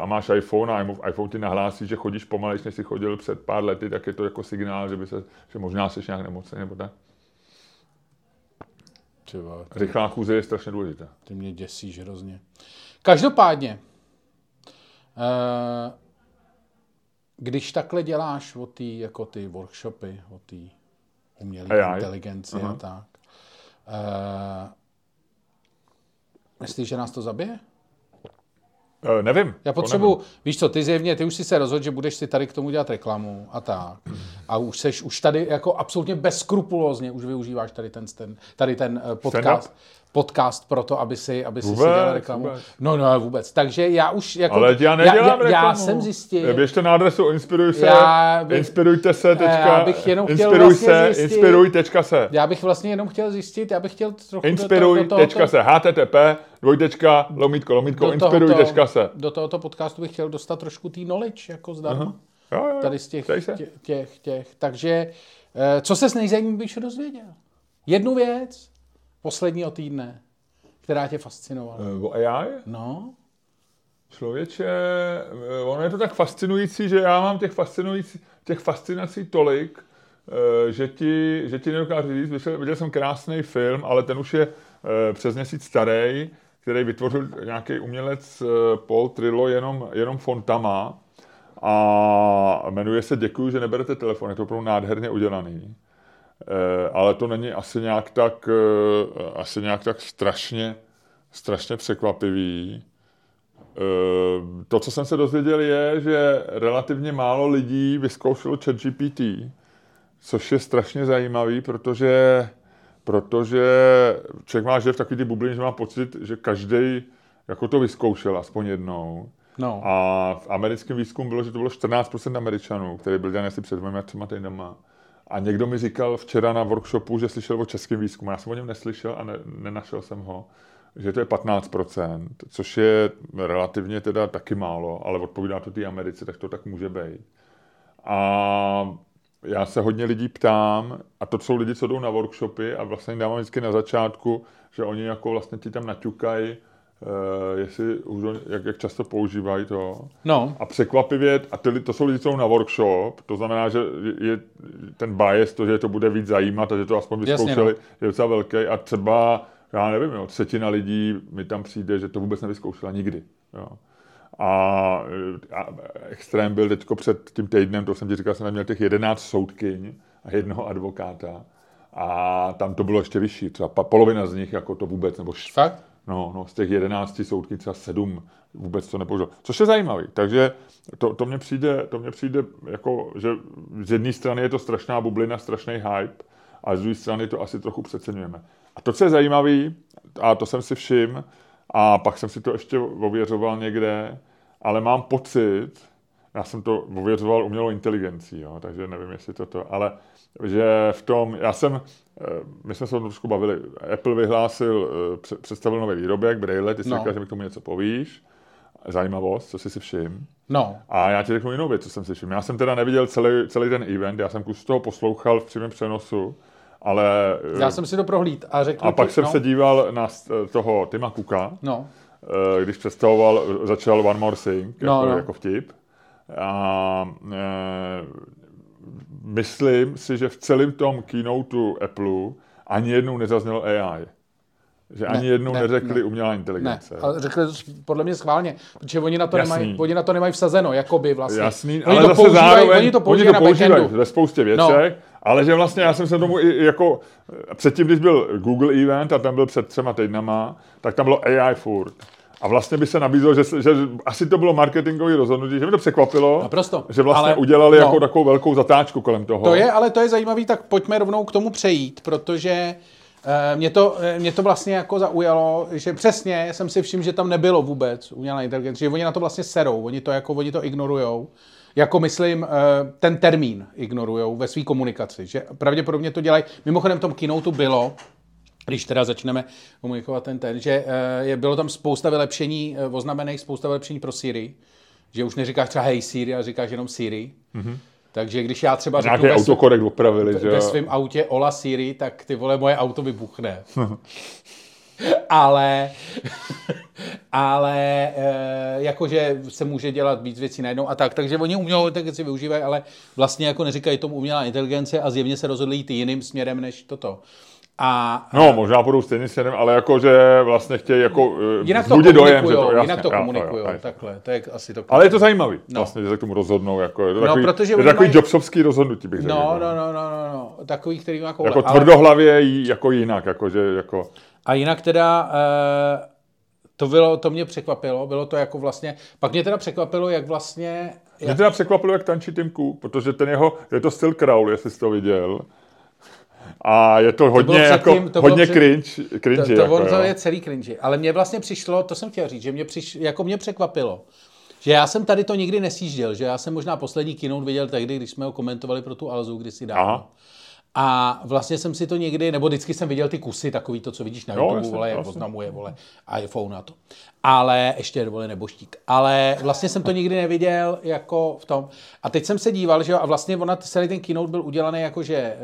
a máš iPhone a iPhone ti nahlásí, že chodíš pomalejš, než jsi chodil před pár lety, tak je to jako signál, že, by se, že možná jsi nějak nemocný nebo tak. Třeba, Rychlá chůze je strašně důležitá. ty mě děsíš hrozně. Každopádně, eh, když takhle děláš o ty, jako ty workshopy, o ty umělé inteligenci a tak, eh, myslíš, že nás to zabije? E, nevím. Já potřebuji, víš co, ty zjevně, ty už si se rozhodl, že budeš si tady k tomu dělat reklamu a tak. A už seš, už tady jako absolutně bezskrupulózně už využíváš tady ten, ten, tady ten eh, podcast, podcast pro to, aby si, aby si, si Vůbec, dělal reklamu. vůbec. No, no, vůbec. Takže já už jako... Ale já nedělám já, já, reklamu. já jsem zjistil... Běžte na adresu inspiruj se, Já bych- inspirujte se, tečka, Já bych jenom chtěl inspiruj vlastně se, zjistit- inspiruj, tečka se. Já bych vlastně jenom chtěl zjistit, já bych chtěl trochu Inspiruj, do, to, do, tečka tohoto, se, http, dvojtečka, lomítko, lomítko, do, inspiruj, tohoto, tečka se. do tohoto podcastu bych chtěl dostat trošku tý knowledge, jako zdarma. Jo, jo, jo, tady z těch, těch, těch, těch. Takže, eh, co se s nejzajímavějšího dozvěděl? Jednu věc posledního týdne, která tě fascinovala. Eh, O AI? No, Člověče, eh, ono je to tak fascinující, že já mám těch, fascinující, těch fascinací tolik, eh, že ti, že ti nedokážu říct. Viděl, viděl jsem krásný film, ale ten už je přes měsíc starý, který vytvořil nějaký umělec Paul Trillo jenom, jenom fontama a jmenuje se Děkuju, že neberete telefon. Je to opravdu nádherně udělaný. Eh, ale to není asi nějak tak, eh, asi nějak tak strašně, strašně překvapivý. Eh, To, co jsem se dozvěděl, je, že relativně málo lidí vyzkoušelo ChatGPT, což je strašně zajímavý, protože, protože člověk má žije v takový ty bublině, že má pocit, že každý jako to vyzkoušel aspoň jednou. no. A v americkém výzkumu bylo, že to bylo 14% Američanů, který byl dělaný asi před dvěma, třema týdnama. A někdo mi říkal včera na workshopu, že slyšel o českém výzkumu. Já jsem o něm neslyšel a ne, nenašel jsem ho, že to je 15%, což je relativně teda taky málo, ale odpovídá to té Americe, tak to tak může být. A já se hodně lidí ptám, a to jsou lidi, co jdou na workshopy a vlastně dávám vždycky na začátku, že oni jako vlastně ti tam naťukají, jestli už, jak, jak často používají to. no. A překvapivě, a ty, to jsou lidi, co jdou na workshop, to znamená, že je ten bias, to, že to bude víc zajímat a že to aspoň Jasně, vyzkoušeli, no. je docela velký a třeba, já nevím, jo, třetina lidí mi tam přijde, že to vůbec nevyzkoušela nikdy. Jo. A, a extrém byl teďko před tím týdnem, to jsem ti říkal, jsem tam měl těch 11 soudkyň a jednoho advokáta. A tam to bylo ještě vyšší, třeba pa- polovina z nich jako to vůbec, nebo š- Fakt? No, no, z těch 11 soudky třeba 7 vůbec to nepoužil. Což je zajímavý. Takže to, to mně přijde, to mně přijde jako, že z jedné strany je to strašná bublina, strašný hype, a z druhé strany to asi trochu přeceňujeme. A to, co je zajímavý, a to jsem si všiml, a pak jsem si to ještě ověřoval někde, ale mám pocit, já jsem to ověřoval umělou inteligencí, jo, takže nevím, jestli to to, ale že v tom, já jsem, my jsme se o trošku bavili, Apple vyhlásil, eh, pře- představil nový výrobek, Braille, ty jsi No. říkal, že mi k tomu něco povíš, zajímavost, co jsi si všiml. No. A já ti řeknu jinou věc, co jsem si všiml. Já jsem teda neviděl celý, celý ten event, já jsem kus toho poslouchal v přímém přenosu, ale... eh, Já jsem si to prohlíd a řekl a pak ti, jsem no, se díval na toho Tima Cooka, No, eh, když představoval, začal One More Thing, No, jako, no. jako vtip. A e, myslím si, že v celém tom keynoteu Apple ani jednou nezaznělo AI. Že ani Ne, jednou ne, neřekli ne. umělá Ne, inteligence. ale řekli to podle mě schválně, protože oni na to, Jasný. nemají, oni na to nemají vsazeno, jakoby vlastně. Jasný, oni ale to zase používají, zároveň, oni to používají oni to používají ve spoustě věcech, ale že vlastně já jsem se tomu i jako, předtím, když byl Google event a ten byl před třema týdnama, tak tam bylo AI furt. A vlastně by se nabízelo, že, že asi to bylo marketingové rozhodnutí, že mi to překvapilo, Naprosto. že vlastně Ale- udělali no. jako takovou velkou zatáčku kolem toho. To je, ale to je zajímavý, tak pojďme rovnou k tomu přejít, protože eh, mě to, eh, mě to vlastně jako zaujalo, že přesně jsem si všiml, že tam nebylo vůbec umělá inteligence, že oni na to vlastně serou, oni to jako, oni to ignorujou. Jako myslím, eh, ten termín ignorujou ve své komunikaci, že pravděpodobně to dělají. Mimochodem v tom keynote bylo, když teda začneme komunikovat ten ten, že eh, je, bylo tam spousta vylepšení, eh, oznamených spousta vylepšení pro Siri, že už neříkáš třeba hej Siri, ale říkáš jenom Siri. Mm-hmm. Takže když já třeba řeknu Nějaký ve, autokorekt opravili, že ve svém autě Ola Siri, tak ty vole, moje auto vybuchne. ale, ale e, jakože se může dělat víc věcí najednou a tak. Takže oni umělou inteligenci využívají, ale vlastně jako neříkají tomu umělá inteligence a zjevně se rozhodli jít jiným směrem než toto. A No, možná budou stejným směrem, ale jako, že vlastně chtějí jako eh, jinak to vzbudit dojem, že to, jasně, jinak to komunikují, jo, jo. takhle, to je asi to. Ale je to zajímavý, No. vlastně, že se k tomu rozhodnou. Jako, je to No, takový, protože je to takový mají- jobsovský rozhodnutí, bych řekl. No, no, no, no, no, no, takový, který má koule. Jako ale- tvrdohlavě jako jinak, jako, že jako... A jinak teda eh, to, bylo, to mě překvapilo, bylo to jako vlastně, pak mě teda překvapilo, jak vlastně, Mě jak, teda překvapilo, jak tančí Tim Cook, protože ten jeho, je to styl Crowl, jestli jsi to viděl. A je to hodně, bylo jako, předtím- to hodně před- cringe, to, cringe to, jako, on, to je celý cringe. Ale mě vlastně přišlo, to jsem chtěl říct, že mě, přiš, jako mě překvapilo, že já jsem tady to nikdy nesjížděl, že já jsem možná poslední keynote viděl tehdy, když jsme ho komentovali pro tu Alzu kdysi dávno. Aha. A vlastně jsem si to někdy, nebo vždycky jsem viděl ty kusy, takový to, co vidíš na YouTube, jasně, vole, jak oznamuje, vole, iPhone na to. Ale ještě, vole, neboštík. Ale vlastně jsem to nikdy neviděl jako v tom. A teď jsem se díval, že jo, a vlastně ona, celý ten keynote byl udělaný jako, že e,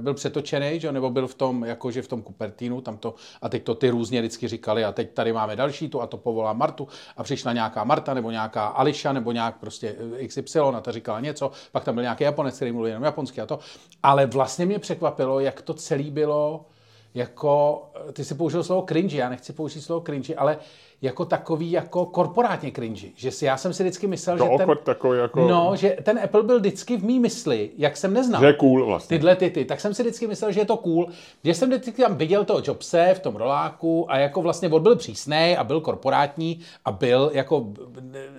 byl přetočený, že jo, nebo byl v tom, jako, že v tom Cupertinu, tam to, a teď to ty různě vždycky říkali, a teď tady máme další tu, a to povolá Martu, a přišla nějaká Marta, nebo nějaká Ališa, nebo nějak prostě eh, XY, a ta říkala něco, pak tam byl nějaký Japonec, který mluvil jenom japonsky a to. Ale vlastně mě překvapilo, jak to celé bylo, jako, ty si použil slovo cringe, já nechci použít slovo cringe, ale jako takový jako korporátně cringe. Že si, já jsem si vždycky myslel, To že ten, takový jako, no, že ten Apple byl vždycky v mý mysli, jak jsem neznal že je cool vlastně. tyhle ty, ty, tak jsem si vždycky myslel, že je to cool. Že jsem vždycky tam viděl toho Jobse v tom roláku a jako vlastně on byl přísný a byl korporátní a byl jako,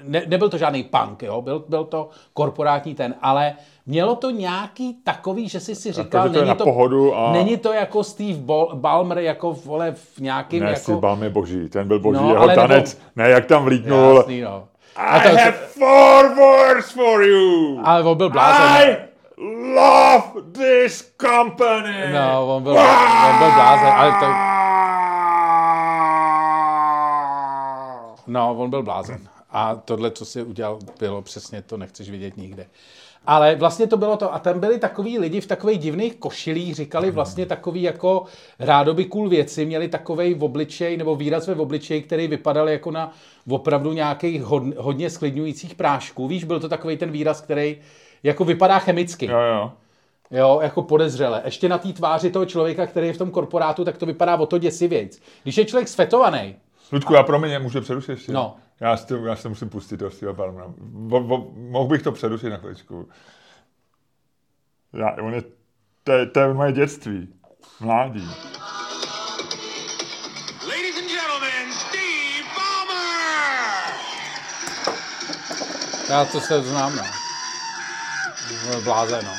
ne, nebyl to žádný punk, jo, byl, byl to korporátní ten, ale mělo to nějaký takový, že jsi si říkal, že to není, to, pohodu a- není to jako Steve Bal- Ballmer jako vole v nějakým Ne, jako... si Balm je boží, ten byl boží, No, jeho ale nebo- tanec, ne, jak tam vlítnul. Jasný, no. A I to, have four words for you. ale on byl blázen. I love this company. No, on byl, on byl blázen, ale to, No, on byl blázen. A tohle, co si udělal, bylo přesně to, nechceš vidět nikde. Ale vlastně to bylo to. A tam byli takový lidi v takových divných košilích, říkali vlastně takový jako rádoby cool věci, měli takovej v obličej nebo výraz ve obličeji, který vypadal jako na opravdu nějakých hod, hodně sklidňujících prášků. Víš, byl to takový ten výraz, který jako vypadá chemicky. Jo, jo. Jo, jako podezřele. Ještě na té tváři toho člověka, který je v tom korporátu, tak to vypadá o to děsivějc. Když je člověk svetovaný, Ludku, já promiň, můžu přerušit ještě? No. Já si, to, já si to musím pustit toho Steve bo, mohl bych to přerušit na chviličku. Já, on je, to, je, to je moje dětství. Mládí. Ladies and gentlemen, Steve Ballmer! já to se znám, no. No, Bláze, no.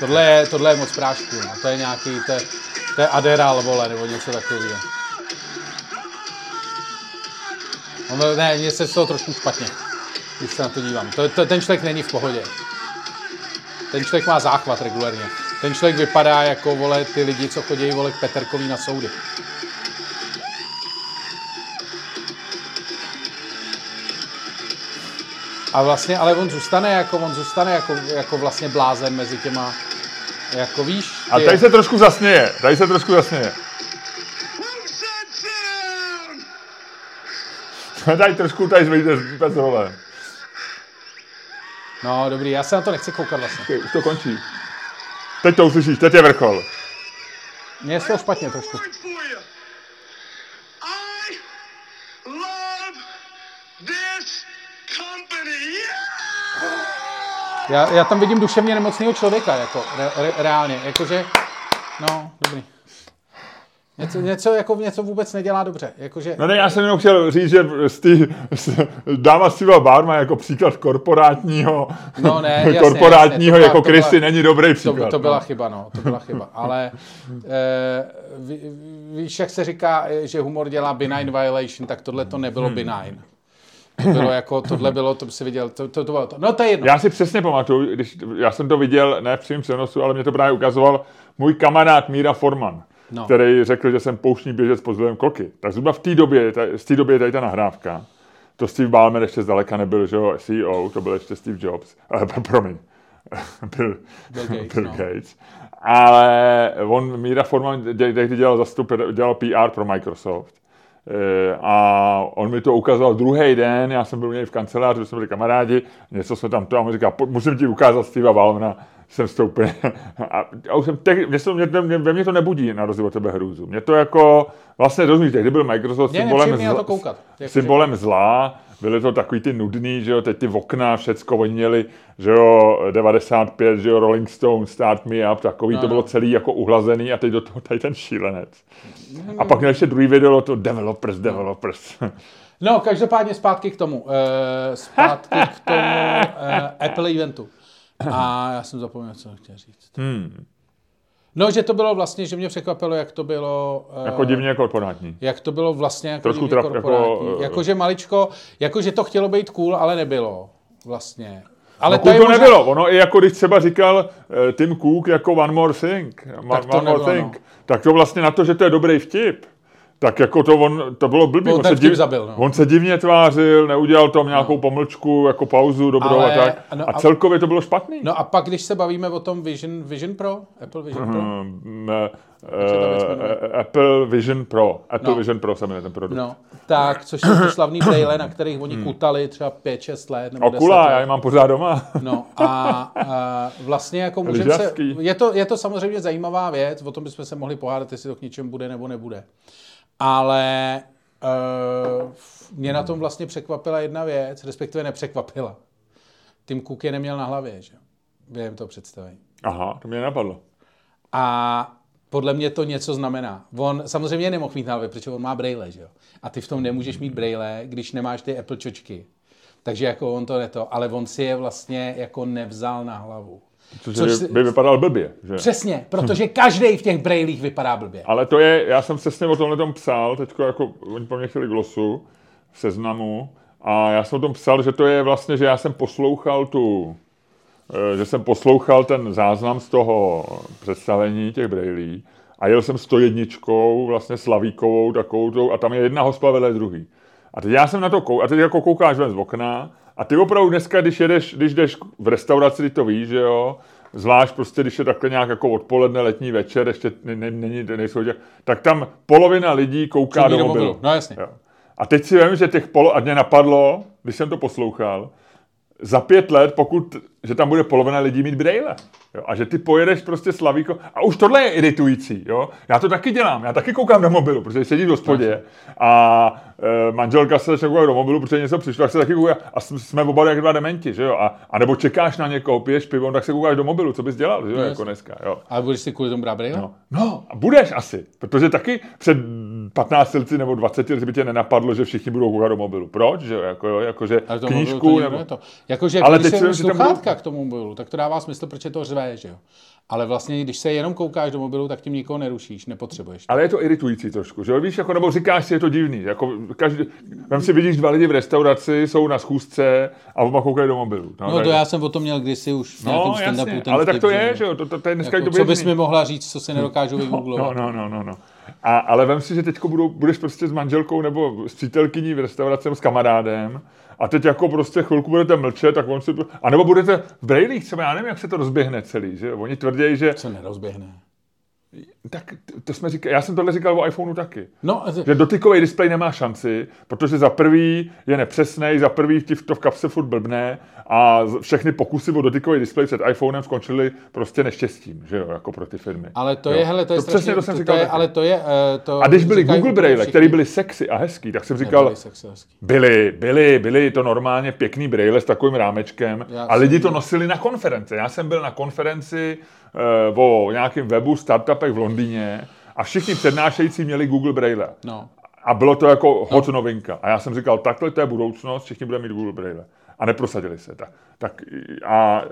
Tohle je, tohle je moc prášku, no. To je nějaký, to je, to je Adderall, vole, nebo něco takového. No, ne, mně se z toho trošku špatně, když se na to dívám. To, to, ten člověk není v pohodě. Ten člověk má záchvat regulárně. Ten člověk vypadá jako, vole, ty lidi, co chodí, vole, k Peterkovi na soudy. A vlastně, ale on zůstane jako, on zůstane jako, jako vlastně blázen mezi těma, jako víš, A ty- tady se trošku zasněje. Tady se trošku zasněje. Jsme tady trošku tady zvejte bez role. No, dobrý, já se na to nechci koukat vlastně. Okay, už to končí. Teď to uslyšíš, teď je vrchol. Mně je to špatně trošku. Já, já tam vidím duševně nemocného člověka, jako, re, re, reálně, jakože, no, dobrý. Něco, něco, jako něco vůbec nedělá dobře. Jakože, No ne, já jsem jenom chtěl říct, že z tý, z, dáma Steva Barma jako příklad korporátního, No ne, jasně, korporátního jasně, to jako byla- to Kristy byla- není dobrý to, příklad. to byla no. chyba, no, to byla chyba. Ale e, ví, víš, jak se říká, eh, že humor dělá benign violation, tak tohle to nebylo Hmm. benign. To bylo jako, tohle bylo, to si viděl, to, to, to bylo to. No to je jedno. Já si přesně pamatuju, když já jsem to viděl, ne v přímém přenosu, ale mě to právě ukazoval můj kamarád Míra Forman, No. který řekl, že jsem pouštní běžec pod vlivem koky. Tak zhruba v té době, z té době je tady ta nahrávka. To Steve Ballmer ještě zdaleka nebyl, že jo, CEO, to byl ještě Steve Jobs. Eh, promiň, Bill, Bill Gates, Bill no. Gates. Ale on, Míra Forman, tehdy dělal zastup, dělal PR pro Microsoft. Eh, A on mi to ukazoval druhý den, já jsem byl u něj v kanceláři, jsme byli kamarádi, něco jsme tam to, a on říká, "Po- musím ti ukázat Steva Valmna, jsem vstoupil. A, a už jsem teď, mě, to, mě, mě, ve mně to nebudí na rozdíl od tebe hrůzu. Mě to jako, vlastně rozumíš, tehdy byl Microsoft Mě symbolem, na to zla, koukat. Jako, symbolem zla, byly to takový ty nudný, že jo, teď ty okna, všecko, oni měli, že jo, 95, že jo, Rolling Stone, Start Me Up, takový, No, to bylo celý jako uhlazený a teď do toho tady ten šílenec. A pak měl ještě druhý video, to developers, developers. No, každopádně zpátky k tomu. Uh, zpátky k tomu uh, Apple eventu. A já jsem zapomněl, co jsem chtěl říct. Hmm. No, že to bylo vlastně, že mě překvapilo, jak to bylo... Uh, Jako divně korporátní. Jak to bylo vlastně jako Trošku divně traf- korporátní. jako, eh, Jakože maličko, jakože to chtělo být cool, ale nebylo vlastně. Ale No, to možná- nebylo. Ono i jako když třeba říkal uh, Tim Cook jako One More Thing, Tak to One More nebylo, Thing, no. tak to vlastně na to, že to je dobrý vtip, tak jako to, on, to bylo blbý. On se, vtip zabil, no. on se divně tvářil, neudělal tam nějakou pomlčku, jako pauzu dobrou Ale- a tak. no a celkově to bylo špatný. No a pak, když se bavíme o tom Vision, Vision Pro, Apple Vision Pro, Hmm, eh, ta věc jmenuje? eh, Apple Vision Pro. Apple No. Vision Pro se jmenuje ten produkt. no, tak, což jsou ty slavný brejle, na kterých oni kutali třeba 5-6 let nebo 10 Okula, let. já je mám pořád doma. No a, a vlastně jako můžeme se... Je to, je to samozřejmě zajímavá věc, o tom bychom se mohli pohádat, jestli to k něčemu bude nebo nebude. Ale uh, mě na tom vlastně překvapila jedna věc, respektive nepřekvapila. Tim Cook je neměl na hlavě, že? Během toho představení. Aha, to mě napadlo. A podle mě to něco znamená. On samozřejmě nemohl mít na hlavě, protože on má brejle, že jo? A ty v tom nemůžeš mít brejle, když nemáš ty Apple čočky. Takže jako on to neto, ale on si je vlastně jako nevzal na hlavu. Což, Což by, si- by vypadal blbě. Že? Přesně, protože každý v těch brejlích vypadá blbě. Ale to je, já jsem přesně o tomhle tom psal, teďko jako, oni po mně chtěli glosu v seznamu, a já jsem o tom psal, že to je vlastně, že já jsem poslouchal tu, eh, že jsem poslouchal ten záznam z toho představení těch brejlí a jel jsem 101, vlastně Slavíkovou takovou a tam je jedna hospa vedle druhý. A teď já jsem na to kou, a teď jako koukáš ven z okna a ty opravdu dneska, když jedeš, když jdeš v restauraci, ty to víš, že jo, zvlášť prostě, když je takhle nějak jako odpoledne, letní večer, ještě ne, ne, není, nejsou těch, tak tam polovina lidí kouká do mobilu. mobilu, no jasně. Jo. A teď si vím, že těch polo, a mě napadlo, když jsem to poslouchal, za pět let, pokud, že tam bude polovina lidí mít brejle. Jo, a že ty pojedeš prostě slavíko. A už tohle je iritující. Jo? Já to taky dělám. Já taky koukám do mobilu, protože sedíš v hospodě a e, manželka se začne koukat do mobilu, protože něco přišlo, tak se taky kouká. A jsme- jsme oba jak dva dementi. Že jo? A, a, nebo čekáš na někoho, piješ pivo, tak se koukáš do mobilu. Co bys dělal? Že jo? No, jako dneska. Jo. Ale budeš si kvůli tomu brát brejle? No, no, a budeš asi, protože taky před 15 lety nebo 20 lety by tě nenapadlo, že všichni budou koukat do mobilu. Proč? Že, jo? jako, jo, jako, že knížku to nebo... to. Jakože Ale ale teď si že tam sluchátka k tomu mobilu, tak to dává smysl, proč je to řve, že jo. Ale vlastně, když se jenom koukáš do mobilu, tak tím nikoho nerušíš, nepotřebuješ. Ale je to iritující trošku, že jo? Víš, jako, nebo říkáš si, je to divný. Jako, každý, vem si, vidíš dva lidi v restauraci, jsou na schůzce a oba koukají do mobilu. No tak- to já jsem o tom měl kdysi už v nějakém no, jasně, ten ale tak to je, že jo? To, to, to je dneska Jako, co bys mi mohla říct, co si nedokážu No, vygooglovat? no, no, no, no. A, ale vem si, že teď budeš prostě s manželkou nebo s přítelkyní v restauraci s kamarádem a teď jako prostě chvilku budete mlčet, tak on si... A nebo budete v brejlích třeba, já nevím, jak se to rozběhne celý, že? Oni tvrdí, že... Co nerozběhne. Tak to jsme říkali, já jsem tohle říkal o iPhoneu taky. No, a- Že dotykový displej nemá šanci, protože za prvý je nepřesný, za prvý ti v to v kapse furt blbne a z- všechny pokusy o dotykový displej před iPhonem skončily prostě neštěstím, že jo, jako pro ty firmy. ale to jo. je, hele, to je to přesně to jsem to, říkal. je, taky. ale to je, eh, to a když byly Google Braille, které byly sexy a hezký, tak jsem říkal, sexy, hezký. byly, byly, byly to normálně pěkný brejle s takovým rámečkem Já a lidi to nosili na konference. Já jsem byl na konferenci uh, o nějakém webu startupech v Londýně a všichni přednášející měli Google Braille. No. A bylo to jako hot novinka. A já jsem říkal, takhle to je budoucnost, všichni budeme mít Google Braille. A neprosadili se. Tak, tak a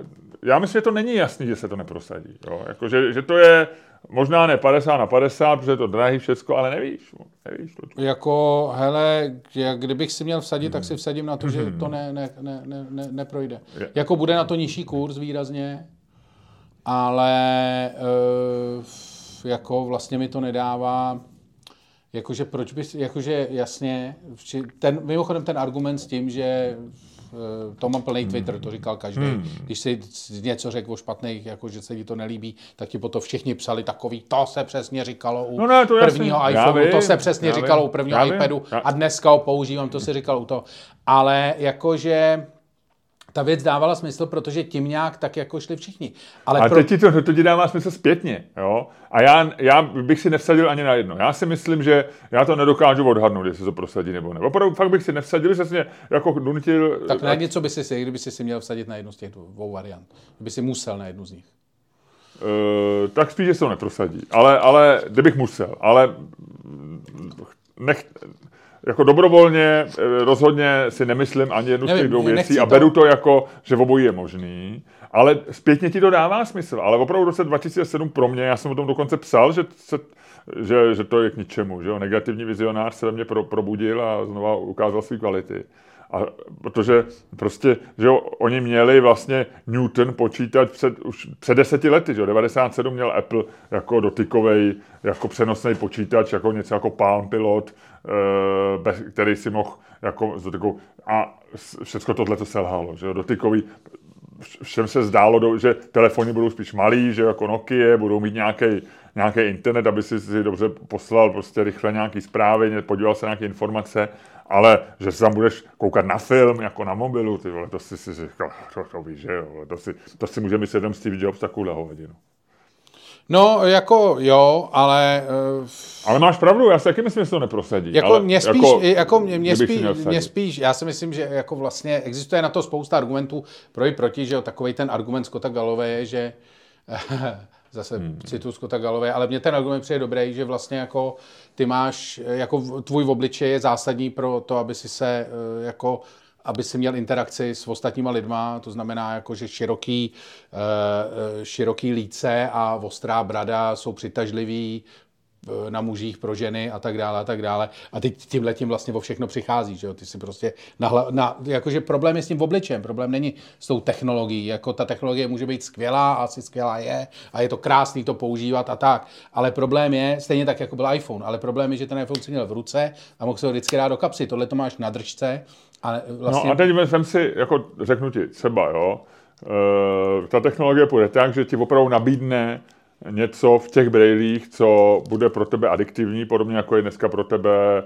já myslím, že to není jasný, že se to neprosadí. Jo? Jako, že, že, to je možná ne 50 na 50, protože je to drahý všecko, ale nevíš. nevíš to. Jako, hele, jak kdybych si měl vsadit, tak si vsadím na to, že to ne, ne, ne, ne, ne, neprojde. Je- Jako bude na to nižší kurz výrazně, ale e, jako vlastně mi to nedává, jakože proč bys, jakože jasně, ten, mimochodem ten argument s tím, že eh, to mám plný Twitter, to říkal každý. Hmm. Když si něco řekl o špatných, jako že se ti to nelíbí, tak ti potom všichni psali takový, to se přesně říkalo u No ne, to prvního Já iPhoneu, to vím, se přesně říkalo vím, u prvního vím. iPadu Já- a dneska ho používám, to se říkalo u toho. Ale jakože ta věc dávala smysl, protože tím nějak tak jako šli všichni. Ale, Ale pro... teď ti to, to ti dává smysl zpětně, jo? A já, já bych si nevsadil ani na jedno. Já si myslím, že já to nedokážu odhadnout, jestli to prosadí nebo ne. Opravdu fakt bych si nevsadil, že mě jako nutil... Tak na něco by si si, kdyby si si měl vsadit na jednu z těch dvou variant. Kdyby si musel na jednu z nich. Uh, tak spíš, že se to neprosadí. Ale, ale kdybych musel. Ale nech, jako dobrovolně eh, rozhodně si nemyslím ani jednu z těch dvou věcí a beru to jako, že obojí je možný. Ale zpětně ti to dává smysl. Ale opravdu v roce 2007 pro mě, já jsem o tom dokonce psal, že, se, že, že to je k ničemu. Že jo? Negativní vizionář se ve mně pro, probudil a znova ukázal své kvality. A protože prostě, že jo, oni měli vlastně Newton počítač před, už před deseti lety, že jo, 97 měl Apple jako dotykový, jako přenosný počítač, jako něco jako Palm Pilot, eh, bez, který si mohl jako s dotykou, a všechno tohle to selhalo, že jo, dotykový, vš- všem se zdálo, že telefony budou spíš malý, že jako Nokia, budou mít nějaký nějaký internet, aby si si dobře poslal prostě rychle nějaký zprávy, podíval se nějaké informace, ale že si tam budeš koukat na film, jako na mobilu, ty vole, to si si říkal, to, to víš, že jo, to si, to si může myslet jenom Steve Jobs takovouhle hovadinu. No, jako jo, ale uh, Ale máš pravdu, já si taky myslím, že se to neprosadí. Jako ale mě spíš, jako, jako mě, mě, spíš, mě spíš, já si myslím, že jako vlastně existuje na to spousta argumentů pro i proti, že jo, takový ten argument Scotta Galloway je, že zase hmm. citu Scotta Galloway, ale mně ten argument přijde dobrý, že vlastně jako ty máš, jako v- tvůj obličej je zásadní pro to, aby si se eh, jako aby si měl interakci s ostatníma lidma, to znamená jako, že široký, eh, eh, široký líce a ostrá brada jsou přitažlivý na mužích pro ženy a tak dále a tak dále. A ty tímhle tím vlastně o všechno přichází, že jo? Ty si prostě na, na, jakože problém je s tím obličem, problém není s tou technologií, jako ta technologie může být skvělá, a asi skvělá je a je to krásný to používat a tak, ale problém je, stejně tak jako byl iPhone, ale problém je, že ten iPhone si měl v ruce a mohl se ho vždycky dát do kapsy, tohle to máš na držce a vlastně... No a teď vem si, jako řeknu ti, třeba, jo, e, ta technologie půjde tak, že ti opravdu nabídne něco v těch brailích, co bude pro tebe adiktivní, podobně jako je dneska pro tebe,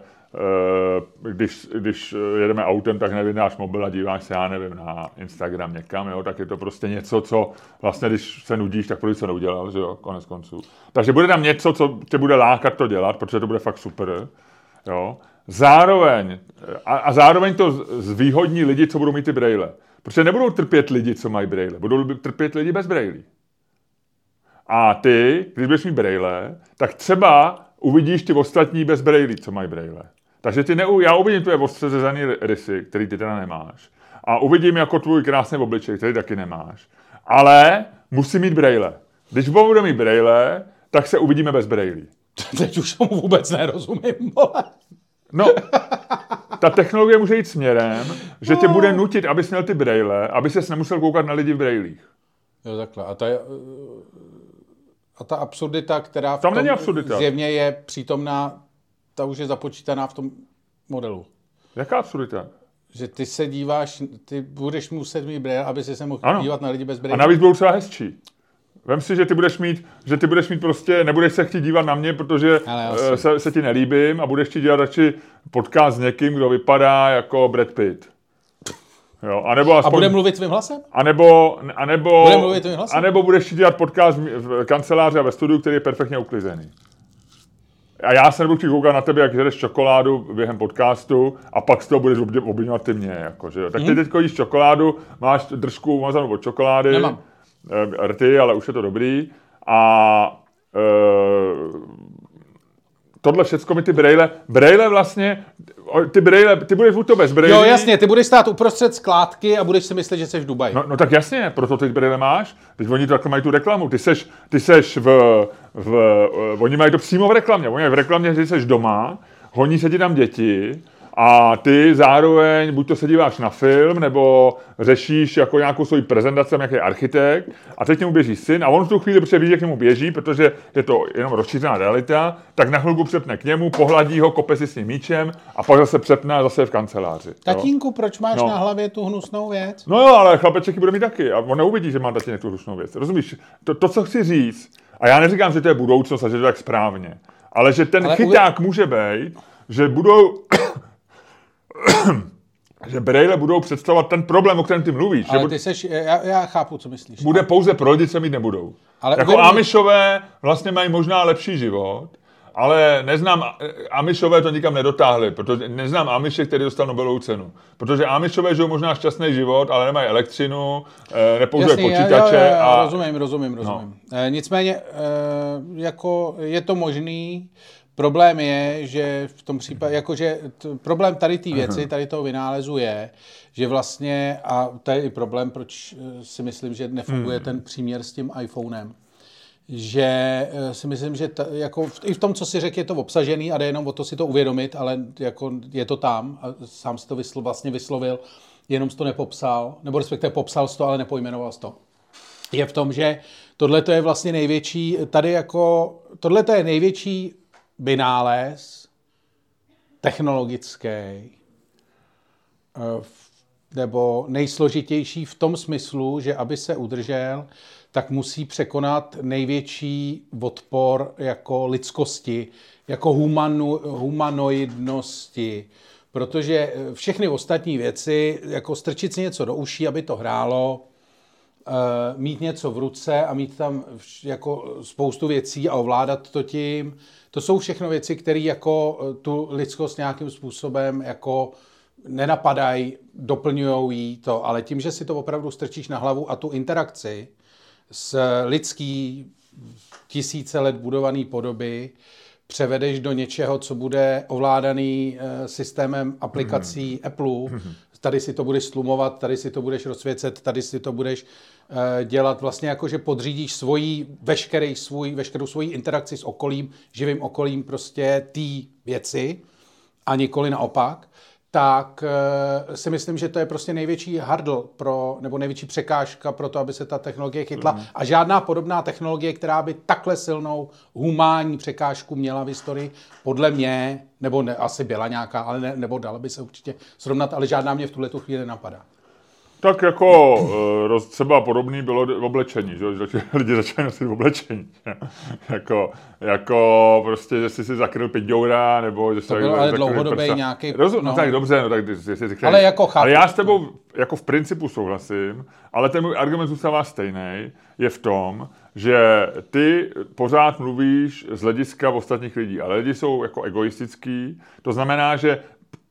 e, když, když jedeme autem, tak nevydáš mobil a díváš se, já nevím, na Instagram někam, jo, tak je to prostě něco, co vlastně, když se nudíš, tak proč se neudělal, že jo, konec konců. Takže bude tam něco, co tě bude lákat to dělat, protože to bude fakt super, jo. Zároveň, a, a zároveň to zvýhodní lidi, co budou mít ty braille. Protože nebudou trpět lidi, co mají braille. Budou trpět lidi bez brailí. A ty, když budeš mít braille, tak třeba uvidíš ty ostatní bez brailí, co mají braille. Takže ty neu, já uvidím tvoje ostřezezaný rysy, který ty teda nemáš. A uvidím jako tvůj krásný obličej, který taky nemáš. Ale musí mít braille. Když budu mít braille, tak se uvidíme bez brailí. Teď už tomu vůbec nerozumím, vole. No, ta technologie může jít směrem, že tě bude nutit, abys měl ty braille, aby ses nemusel koukat na lidi v brailích. Jo, takhle. A ta, a ta absurdita, která v Tam tom není absurdita. zjevně je přítomná, ta už je započítaná v tom modelu. Jaká absurdita? Že ty se díváš, ty budeš muset mít brýle, aby si se mohl Ano. dívat na lidi bez A brýlí. navíc budou třeba hezčí. Vem si, že ty budeš mít, že ty budeš mít prostě, nebudeš se chtít dívat na mě, protože eh, se, se ti nelíbím a budeš ti dělat radši podcast s někým, kdo vypadá jako Brad Pitt. Jo, anebo A aspoň... bude mluvit svým hlasem? A nebo, a nebo, Bude mluvit tvým hlasem? a nebo budeš dělat podcast v- kanceláři a ve studiu, který je perfektně uklizený. A já se nebudu koukat na tebe, jak jedeš čokoládu během podcastu a pak z toho budeš obvinovat ty mě. Jako, že jo. Tak ty teď jíš čokoládu, máš držku umazanou od čokolády. Nemám. eh, rty, ale už je to dobrý. A eh, tohle všecko mi ty brejle, brejle vlastně, ty brejle, ty budeš buď to bez brejlí, Jo, jasně, ty budeš stát uprostřed skládky a budeš si myslet, že jsi v Dubaji. No, no tak jasně, proto ty brýle máš. Teď oni to takhle mají tu reklamu. Ty seš, ty seš v, v, uh, oni mají to přímo v reklamě. Oni mají v reklamě, že jsi doma, honí se ti tam děti a ty zároveň buď to se díváš na film, nebo řešíš jako nějakou svoji prezentaci, nějaký architekt a teď k němu běží syn a on v tu chvíli, protože ví, že k němu běží, protože je to jenom rozšířená realita, tak na chvilku přepne k němu, pohladí ho, kope si s ním míčem a pak zase přepne a zase v kanceláři. jo. Tatínku, proč máš No. na hlavě tu hnusnou věc? No jo, ale chlapeček ji bude mít taky a on neuvidí, že má tatínek tu hlušnou věc. Rozumíš? To, to, co chci říct, a já neříkám, že to je budoucnost a že to je tak správně, ale že ten Ale chyták může být, že budou že brejle budou představovat ten problém, o kterém ty mluvíš. že Ale bude, ty seš, já, já chápu, co myslíš. bude pouze pro lidi, co mít nebudou. Ale jako uvědomí- Amišové vlastně mají možná lepší život, ale neznám, Amišové to nikam nedotáhli, protože neznám Amiše, který dostal Nobelovu cenu. Protože Amišové žijou možná šťastný život, ale nemají elektřinu, eh, nepoužívají počítače já, já, já, a rozumím, rozumím, rozumím. No. E, nicméně, e, jako je to možný, problém je, že v tom případě, jakože t, problém tady té věci, tady toho vynálezu je, že vlastně, a to je i problém, proč eh, si myslím, že nefunguje Hmm. ten příměr s tím iPhonem, že eh, si myslím, že ta, jako v, i v tom, co si řekl, je to obsažený a jde jenom o to si to uvědomit, ale jako je to tam a sám si to vysl, vlastně vyslovil, jenom jsi to nepopsal, nebo respektive popsal jsi to, ale nepojmenoval jsi to. Je v tom, že tohle je vlastně největší, tady jako, tohle je největší vynález technologický, eh, nebo nejsložitější v tom smyslu, že aby se udržel, tak musí překonat největší odpor jako lidskosti, jako humanu, humanoidnosti, protože eh, všechny ostatní věci, jako strčit si něco do uší, aby to hrálo, mít něco v ruce a mít tam jako spoustu věcí a ovládat to tím, to jsou všechno věci, které jako eh, tu lidskost nějakým způsobem jako nenapadají, doplňují jí to, ale tím, že si to opravdu strčíš na hlavu a tu interakci s lidský tisíce let budovaný podoby převedeš do něčeho, co bude ovládaný eh, systémem aplikací Apple. Tady si to budeš slumovat, tady si to budeš rozsvěcet, tady si to budeš eh, dělat vlastně jako, že podřídíš svoji, veškerý svůj, veškerou svoji interakci s okolím, živým okolím prostě té věci a nikoli naopak, tak eh, si myslím, že to je prostě největší hurdle pro, nebo největší překážka pro to, aby se ta technologie chytla. Mhm. A žádná podobná technologie, která by takhle silnou humánní překážku měla v historii, podle mě, nebo ne, asi byla nějaká, ale ne, nebo dala by se určitě srovnat, ale žádná mě v tuhle tu chvíli nenapadá. Tak jako eh, roz, třeba podobný bylo v oblečení, že? lidi začali nosit v oblečení. jako, jako prostě, že jsi si zakryl piďoura, nebo že jsi To byl ale dlouhodobý nějaký- Rozum, no, no. tak dobře, no tak jsi řekl. Ale jako chápu. Ale já s tebou jako v principu souhlasím, ale ten můj argument zůstává stejný, je v tom, že ty pořád mluvíš z hlediska ostatních lidí, ale lidi jsou jako egoistický, to znamená, že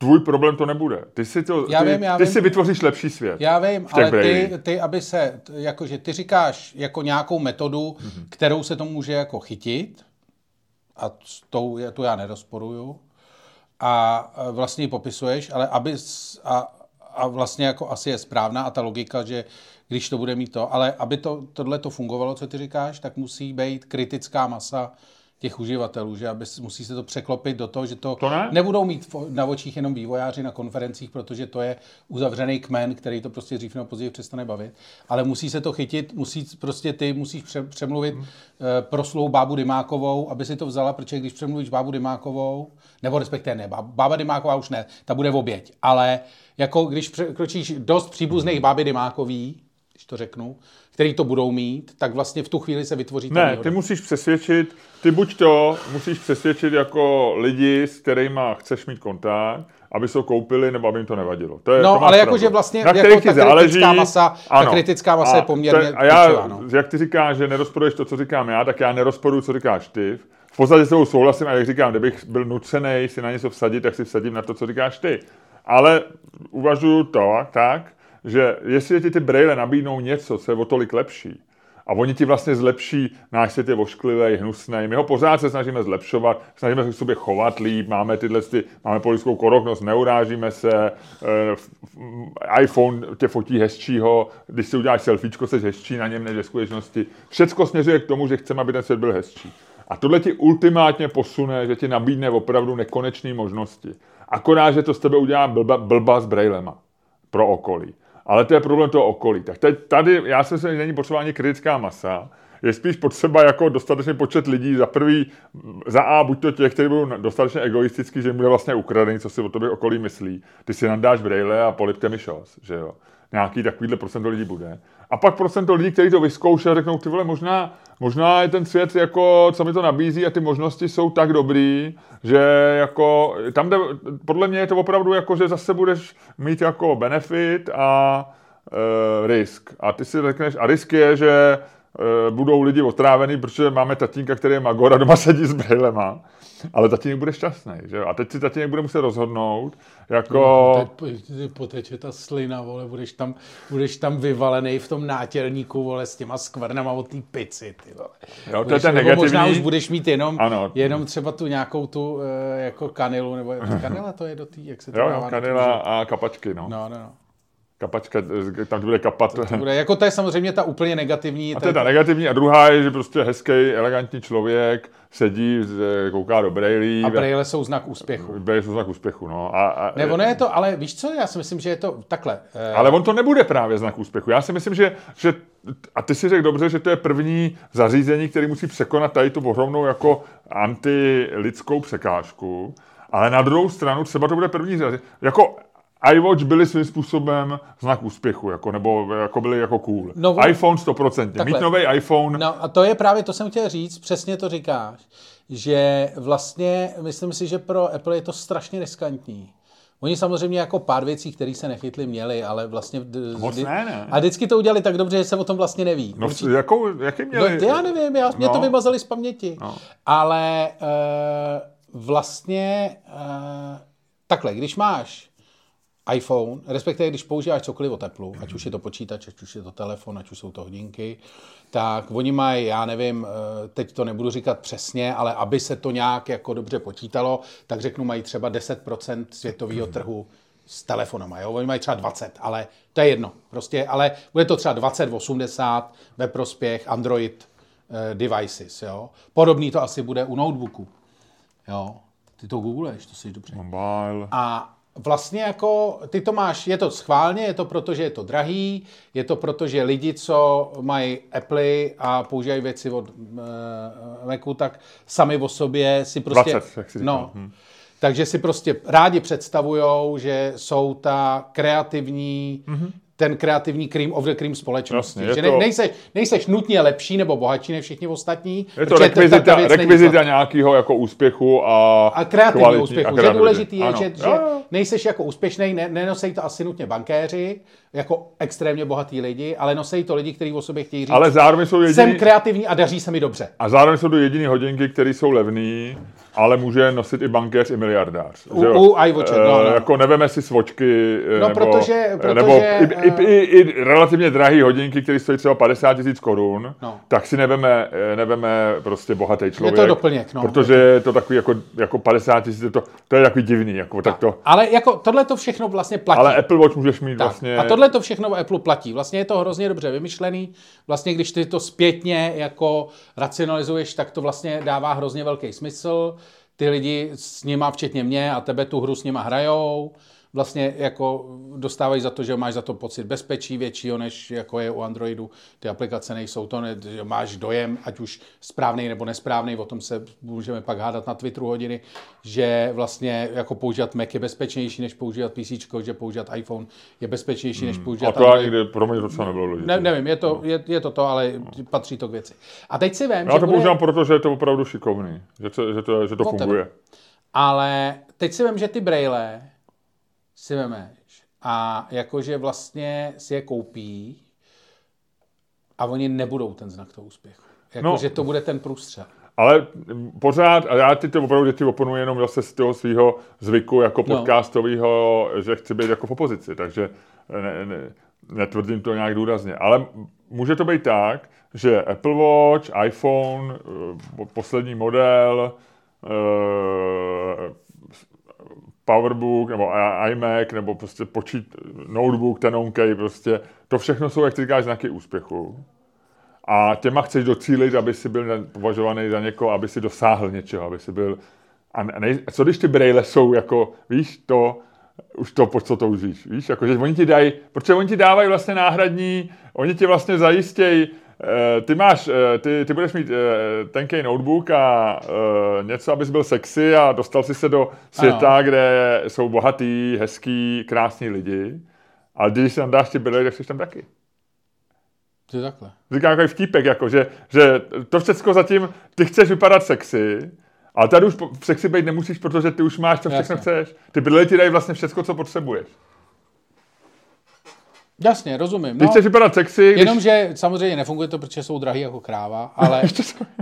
tvůj problém to nebude. Ty si, to, Já ty, vím, já ty vím. si vytvoříš lepší svět. Já vím, ale ty, ty, aby se, jakože ty říkáš jako nějakou metodu, mm-hmm. kterou se to může jako chytit, a tou je, tu já nerozporuju, a e, vlastně ji popisuješ, ale aby, a, a vlastně jako asi je správná a ta logika, že když to bude mít to, ale aby to, tohle to fungovalo, co ty říkáš, tak musí být kritická masa těch uživatelů, že aby, musí se to překlopit do toho, že to, To ne? nebudou mít na očích jenom vývojáři na konferencích, protože to je uzavřený kmen, který to prostě dřív nebo později přestane bavit, ale musí se to chytit, musí prostě ty musíš pře- přemluvit hmm. proslou bábu Dymákovou, aby si to vzala, protože když přemluvíš bábu Dymákovou, nebo respektive ne, bá- bába Dymáková už ne, ta bude v oběť, ale jako když překročíš dost příbuzných báby Dymákový, když to řeknu, který to budou mít, tak vlastně v tu chvíli se vytvoří ta Ne, výhoda. ty musíš přesvědčit, ty buď to musíš přesvědčit jako lidi, s kterými chceš mít kontakt, aby se ho koupili, nebo aby jim to nevadilo. To je, No, to ale jakože vlastně Na jako ta záleží, kritická masa- ta kritická masa je A poměrně to je- A já, klíčová, no. jak ty říkáš, že nerozporuješ to, co říkám já, tak já nerozporuju, co říkáš ty. V podstatě s tebou souhlasím a jak říkám, kdybych byl nucený si na něco vsadit, tak si vsadím na to, co říkáš ty. Ale uvažuju to tak, že jestli ti ty braille nabídnou něco, co je o tolik lepší, a oni ti vlastně zlepší, náš svět je ošklivý, hnusný. My ho pořád se snažíme zlepšovat, snažíme se k sobě chovat líp, máme tyhle, ty, máme politickou koroknost, neurážíme se, eh, iPhone tě fotí hezčího, když si uděláš selfiečko, jsi hezčí na něm než ve skutečnosti. Všecko směřuje k tomu, že chceme, aby ten svět byl hezčí. A tohle ti ultimátně posune, že ti nabídne opravdu nekonečné možnosti. Akorát, že to z tebe udělá blba, blba s brailema pro okolí. Ale to je problém toho okolí. Tak teď, tady, já myslím, že není potřeba ani kritická masa, je spíš potřeba jako dostatečný počet lidí, za prvý, za A, buď to těch, kteří budou dostatečně egoistický, že jim bude vlastně ukradený, co si o tobě okolí myslí. Ty si nadáš brejle a polipte mi šos, že jo. Nějaký takovýhle procento lidí bude. A pak procento lidí, kteří to vyzkouší a řeknou, ty vole, možná, možná je ten svět, jako, co mi to nabízí a ty možnosti jsou tak dobrý, že jako, tam jde, podle mě je to opravdu jako, že zase budeš mít jako benefit a e, risk. A ty si řekneš, a risk je, že e, budou lidi otrávený, protože máme tatínka, který je magor a doma sedí s brejlema. Ale tatínek bude šťastný, že jo? A teď si tatínek bude muset rozhodnout, jako... Teď po- ty poteče ta slina, vole, budeš tam, budeš tam vyvalený v tom nátěrníku, vole, s těma skvrnama od té pici, ty vole. Jo, to je Budeš, ten nebo možná negativní. už budeš mít jenom, Ano. jenom třeba tu nějakou tu, eh, jako kanilu, nebo kanila to je do té, jak se to Jo, jo, kanila a kapačky, no. No, no, no. Kapačka, eh, tam bude kapat. To bude, jako to je samozřejmě ta úplně negativní. A to je ta negativní. A druhá je, že prostě hezký, elegantní člověk sedí, z- kouká do brejlí. a brejle jsou znak úspěchu. Brejle jsou znak úspěchu, no. A, a, Ne, ono je to, ale víš co, já si myslím, že je to takhle. eh, Ale on to nebude právě znak úspěchu. Já si myslím, že, že a ty si řekl dobře, že to je první zařízení, který musí překonat tady tu ohromnou jako antilidskou překážku. Ale na druhou stranu třeba to bude první zařízení. Jako iWatch byly svým způsobem znak úspěchu, jako, nebo jako byly jako cool. No, on- iPhone 100%. Takhle. Mít nový iPhone, No a to je právě, to jsem chtěl říct, přesně to říkáš, že vlastně, myslím si, že pro Apple je to strašně riskantní. Oni samozřejmě jako pár věcí, které se nechytli, měli, ale vlastně... Moc vždy- ne, ne. A vždycky to udělali tak dobře, že se o tom vlastně neví. no, Určitě- jakou, jaký No, měli? to já nevím, já, mě No. to vymazali z paměti. No. Ale e, vlastně e, takhle, když máš iPhone, respektive když používáš cokoliv o teplu, ať už je to počítač, ať už je to telefon, ať už jsou to hodinky, tak oni mají, já nevím, eh, teď to nebudu říkat přesně, ale aby se to nějak jako dobře počítalo, tak řeknu, mají třeba 10% světového trhu s telefonama, jo? Oni mají třeba 20, ale to je jedno. Prostě, ale bude to třeba 20-80 ve prospěch Android eh, devices, jo? Podobný to asi bude u notebooku, jo? Ty to googleš, to si dobře. Mobile. A vlastně jako ty to máš, je to schválně, je to proto, že je to drahý, je to proto, že lidi, co mají Apple a používají věci od uh, Macu, tak sami o sobě si prostě... 20, jak říkal. no, takže si prostě rádi představujou, že jsou ta kreativní, mm-hmm. Ten kreativní cream of the cream společnosti. Jasně, že to- ne, nejseš, nejseš nutně lepší nebo bohatší než všichni ostatní. Je to rekvizita, rekvizita nějakého jako úspěchu a, a kreativní úspěchu. a že důležitý je, Ano. že, že nejseš jako úspěšný, ne, nenosej to asi nutně bankéři, jako extrémně bohatý lidi, ale nosej to lidi, kteří o sobě chtějí říct, Ale zároveň jsou jsem jediný, kreativní a daří se mi dobře. a zároveň jsou to jediný hodinky, které jsou levný, ale může nosit i bankéř, i miliardář. U- že u iWatche, no, Eh, no. Jako neveme si svočky, eh, No, nebo, protože- protože, nebo i, i, eh, i, i, relativně drahý hodinky, které stojí třeba 50 tisíc korun, No. tak si neveme, eh, neveme prostě bohatý člověk. to doplněk, no. Protože je to takový jako, jako 50 tisíc, to, to je takový divný. Jako, tak to, Ale jako tohle to všechno vlastně platí. ale Apple Watch můžeš mít Tak, vlastně... A tohle to všechno v Apple platí. Vlastně je to hrozně dobře vymyšlený. Vlastně, když ty to zpětně jako racionalizuješ, tak to vlastně dává hrozně velký smysl. Ty lidi s nima, včetně mě a tebe, tu hru s nima hrajou. Vlastně jako dostávají za to, že máš za to pocit bezpečí většího, než jako je u Androidu. Ty aplikace nejsou to, ne, že máš dojem, ať už správný nebo nesprávný, o tom se můžeme pak hádat na Twitteru hodiny, že vlastně jako používat Mac je bezpečnější, než používat PC, že používat iPhone je bezpečnější, než A používat to Android. ani pro mě docela nebylo. Ne, nevím, je to, je, je to to, ale patří to k věci. A teď si vím, Já že to bude, používám proto, že je to opravdu šikovný. Že to, že to, že to funguje. ale teď si vím, že ty braille si vemeš a jakože vlastně si je koupí a oni nebudou ten znak toho úspěchu. Jakože No. to bude ten průstřel. Ale pořád, a já ty to opravdu že ti oponuji jenom zase z toho svého zvyku jako No. podcastového, že chci být jako v opozici, takže ne, ne, netvrdím to nějak důrazně. Ale může to být tak, že Apple Watch, iPhone, eh, poslední model, eh, Powerbook nebo iMac nebo prostě počít, notebook, tenonkej, prostě to všechno jsou, jak ty říkáš, znaky úspěchu. A těma chceš docílit, aby si byl považovaný za někoho, aby si dosáhl něčeho, aby si byl... A nej, co když ty braille jsou jako, víš, to, už to, po co to užíš, víš, jako, že oni ti dají, protože oni ti dávají vlastně náhradní, oni ti vlastně zajistějí, ty máš, eh, ty, ty budeš mít eh, tenkej notebook a eh, něco, abys byl sexy a dostal si se do světa, Ano. kde jsou bohatý, hezký, krásní lidi, ale když si tam dáš ty braille, tak jsi tam taky. To je takhle. Říkám jako vtípek, jako, že, že to všechno zatím, ty chceš vypadat sexy, ale tady už sexy být nemusíš, protože ty už máš, co všechno Jasně. chceš. Ty brýle ti dají vlastně všechno, co potřebuješ. Jasně, rozumím. Když No, chceš vypadat sexy, když... Jenomže samozřejmě nefunguje to, protože jsou drahý jako kráva, ale,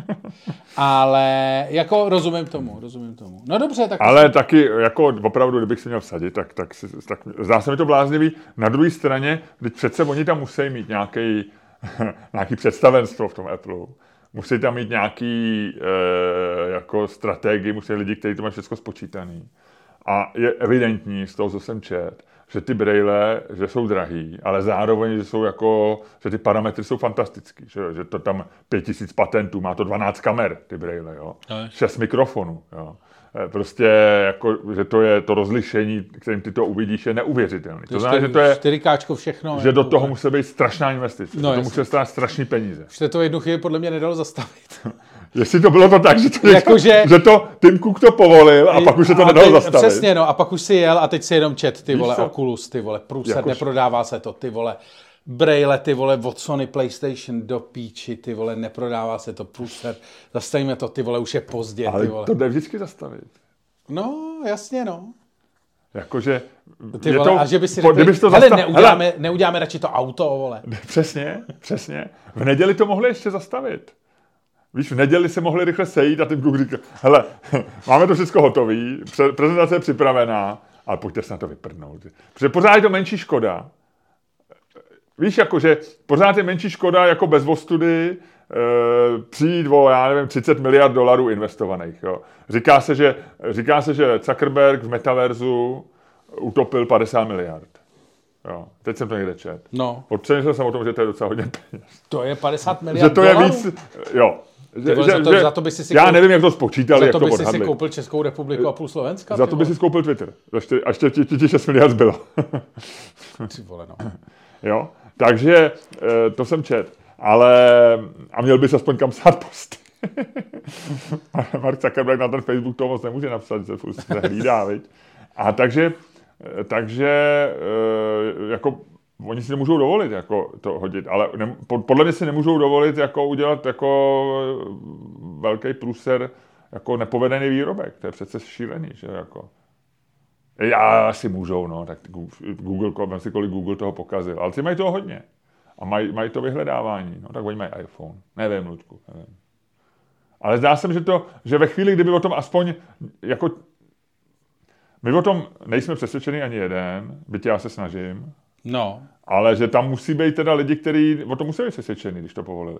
ale jako rozumím tomu, rozumím tomu. No dobře, tak Ale taky, jako opravdu, kdybych si měl vsadit, tak, tak, tak zdá se mi to bláznivý. Na druhé straně, teď přece oni tam musí mít nějaký, nějaký představenstvo v tom Apple. Musí tam mít nějaký e, jako strategii, musí lidi, kteří to mají všechno spočítaný. A je evidentní z toho, co jsem čet, že ty braille, že jsou drahý, ale zároveň, že jsou jako, že ty parametry jsou fantastický, že, že to tam 5000 patentů, má to 12 kamer, ty braille, jo. No, 6 mikrofonů, jo. E, Prostě jako, že to je to rozlišení, kterým ty to uvidíš, je neuvěřitelný. To znamená, že to je, 4Káčko všechno. že do jako toho musí být strašná investice. No, No, to musí stát strašný peníze. Už to jednu chvíli podle mě nedalo zastavit. Jestli to bylo to tak, že to, Jakože- že to Tim Cook to povolil a pak už se to nedalo teď- zastavit. Přesně, no, a pak už si jel a teď si jenom čet, ty Víš vole, co? Oculus, ty vole, průser, Jakož- neprodává se to, ty vole, Braille, ty vole, od Sony PlayStation do píči, ty vole, neprodává se to, průser, zastavíme to, ty vole, už je pozdě, Ale ty vole. to jde vždycky zastavit. No, jasně, no. Jakože, Ty vole, to, a že by si řekli, to hele, zastav- neuděláme, hele, neuděláme radši to auto, vole. Přesně, přesně. V neděli to mohli ještě zastavit. Víš, v neděli se mohli rychle sejít a Tim Cook říká, hele, máme to všechno hotový, prezentace je připravená, ale pojďte se na to vyprdnout. Protože pořád je to menší škoda. Víš, jakože pořád je menší škoda jako bez ostudy e, přijít o, já nevím, 30 miliard dolarů investovaných. Jo. Říká, se, že, říká se, že Zuckerberg v metaverzu utopil 50 miliard. Jo. Teď jsem to někde čet. No, Přemýšlel jsem o tom, že to je docela hodně peněz. to je 50 miliard Že to je dolarů. víc, jo. Že, vole, že, za to- že, za to by si si já koupil- nevím, jak to spočítali, Za jak to to by si si koupil Českou republiku a půl Slovenska, Za to by si koupil Twitter. Za a ještě ti, ti, ti 6 miliard zbylo. Ty vole, no. jo? Takže eh, to jsem čet. Ale, a měl bys aspoň kam psát posty. Mark Zuckerberg na ten Facebook to moc nemůže napsat, furt se hlídá, viď? A takže, eh, takže eh, jako oni si nemůžou dovolit jako to hodit, ale ne, po- podle mě si nemůžou dovolit jako udělat jako velký průser jako nepovedený výrobek. To je přece šílený, že jako. Já asi můžou, no, tak Google, Google si kolik Google toho pokazil, ale ty mají toho hodně. A mají, mají to vyhledávání, no, tak oni mají iPhone. Nevím, Ludku, nevím. Ale zdá se že, to, že ve chvíli, kdyby o tom aspoň, jako, my o tom nejsme přesvědčeni ani jeden, byť já se snažím, No, ale že tam musí být teda lidi, kteří o tom musí být přesvědčeni, když to povolili.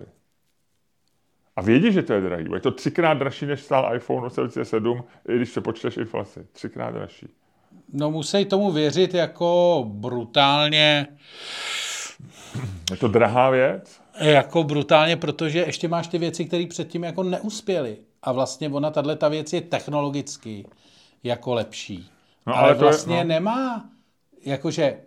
A vědí, že to je drahý. Je to třikrát dražší, než stál iPhone 8 i když se počteš inflaci. Třikrát dražší. no musí tomu věřit jako brutálně, Je to drahá věc? jako brutálně, protože ještě máš ty věci, které předtím jako neuspěly. A vlastně ona, tahle ta věc je technologicky jako lepší. No, ale, ale to je- vlastně no. nemá jakože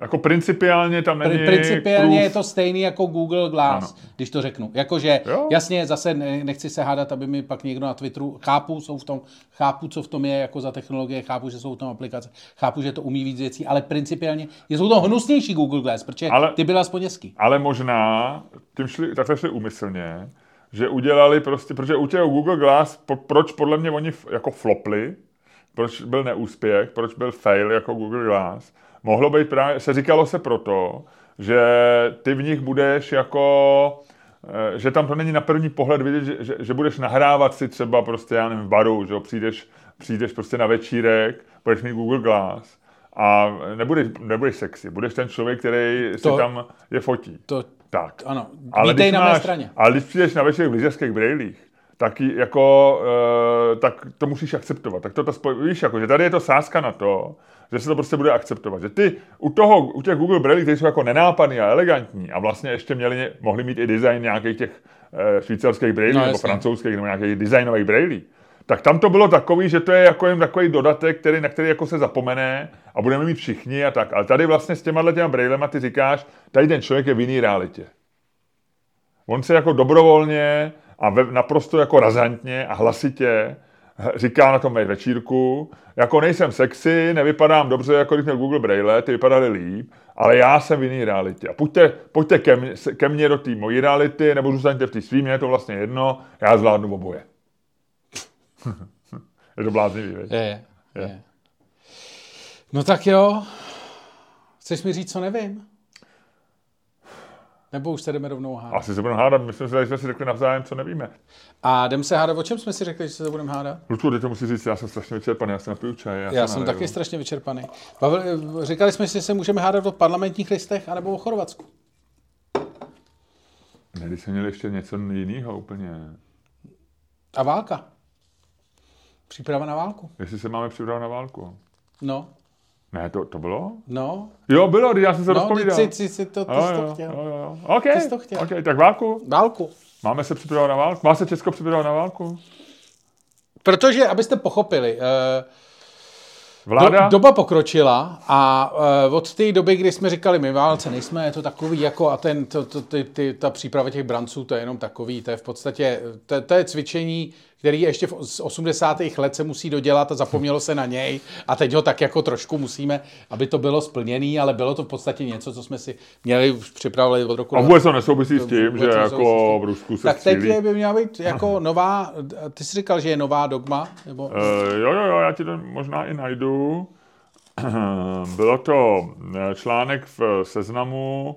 Jako principiálně tam není Pri- Principiálně proof. je to stejný jako Google Glass, Ano. když to řeknu. Jakože, Jo. jasně, zase ne- nechci se hádat, aby mi pak někdo na Twitteru, chápu, jsou v tom, chápu, co v tom je jako za technologie, chápu, že jsou v tom aplikace, chápu, že to umí víc věcí, ale principiálně jsou to hnusnější Google Glass, protože Ale- ty byl aspoň hezký. Ale možná, tím šli, takhle šli úmyslně, že udělali prostě, protože u těch Google Glass, po, proč podle mě oni jako flopli, proč byl neúspěch, proč byl fail jako Google Glass, mohlo být právě, se říkalo se proto, že ty v nich budeš jako, eh, že tam to není na první pohled vidět, že, že, že budeš nahrávat si třeba prostě, já nevím, v baru, že jo, přijdeš, přijdeš prostě na večírek, budeš mít Google Glass a nebudeš, nebudeš sexy, budeš ten člověk, který si To- tam je fotí. To, Tak. ano, Ale vítej na mé máš, straně. ale když přijdeš na večer v lyžařských brejlích, tak, jako, e, tak to musíš akceptovat. Tak to ta spoj, víš, jako, že tady je to sázka na to, že se to prostě bude akceptovat. Že ty u toho, u těch Google brejlí, které jsou jako nenápadný a elegantní a vlastně ještě měli, mohli mít i design nějakých těch e, švýcarských brejlí No, nebo jasně. francouzských nebo nějakých designových brejlí. Tak tam to bylo takový, že to je jako jen takový dodatek, který, na který jako se zapomene a budeme mít všichni a tak. Ale tady vlastně s těma těma brejlema ty říkáš, tady ten člověk je v jiný realitě. On se jako dobrovolně a ve, naprosto jako razantně a hlasitě říká na tom večírku, jako nejsem sexy, nevypadám dobře, jako když měl Google Braille, ty vypadaly líp, ale já jsem v jiný realitě. A pojďte, pojďte ke, mně, ke mně do té mojí reality, nebo zůstaňte v té svým, je to vlastně jedno, já zvládnu oboje. je to bláznivý? Je, je, je. No tak jo. Chceš mi říct, co nevím? Nebo už se jdeme rovnou hádat? Asi se budeme hádat, myslím si, že jsme si řekli navzájem, co nevíme. A jdeme se hádat, o čem jsme si řekli, že se budeme hádat? Lučku, teď to musí říct, já jsem strašně vyčerpaný, já jsem napiju čaj. Já se jsem taky strašně vyčerpaný. Pavel, říkali jsme si, že se můžeme hádat o parlamentních listech anebo o Chorvatsku. Ne, když jsme měli ještě něco jiného úplně. A válka. Příprava na válku. Jestli se máme připravit na válku. No, Ne, to, to bylo? no. Jo, bylo, já jsem se No, rozpovídal. ty, ty, ty, to, ty jo, jsi to chtěl. jo, jo. Okay, Ty jsi to chtěl. OK, tak válku. Válku. Máme se připravovat na válku? Má se Česko připravovat na válku? Protože, abyste pochopili, eh, Vláda? Do, doba pokročila a uh, od té doby, kdy jsme říkali, my válce nejsme, je to takový jako a ten, to, to, ty, ty, ta příprava těch branců, to je jenom takový, to je v podstatě, to, to je cvičení, který ještě v, z 80. let se musí dodělat a zapomnělo se na něj a teď ho tak jako trošku musíme, aby to bylo splněný, ale bylo to v podstatě něco, co jsme si měli už připravili od roku A vůbec to nesouvisí s tím, že jako v Rusku se Tak teď střílí. je, by měla být jako nová, ty jsi říkal, že je nová dogma, nebo... Uh, jo, jo, jo, já ti to možná i najdu. Bylo to eh, článek v seznamu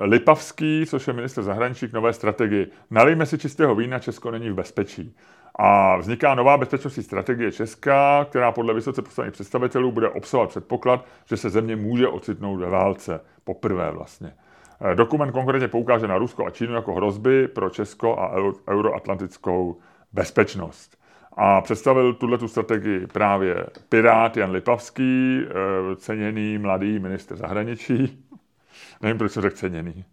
Lipavský, což je minister zahraničí k nové strategii. Nalijme si čistého vína, Česko není v bezpečí. A vzniká nová bezpečnostní strategie Česka, která podle vysoce postavených představitelů bude obsahovat předpoklad, že se země může ocitnout ve válce. Poprvé vlastně. Eh, Dokument konkrétně poukáže na Rusko a Čínu jako hrozby pro Česko a euro- euroatlantickou bezpečnost. A představil tuhle tu strategii právě Pirát Jan Lipavský, eh, ceněný mladý minister zahraničí. Nevím, proč jsem řekl ceněný.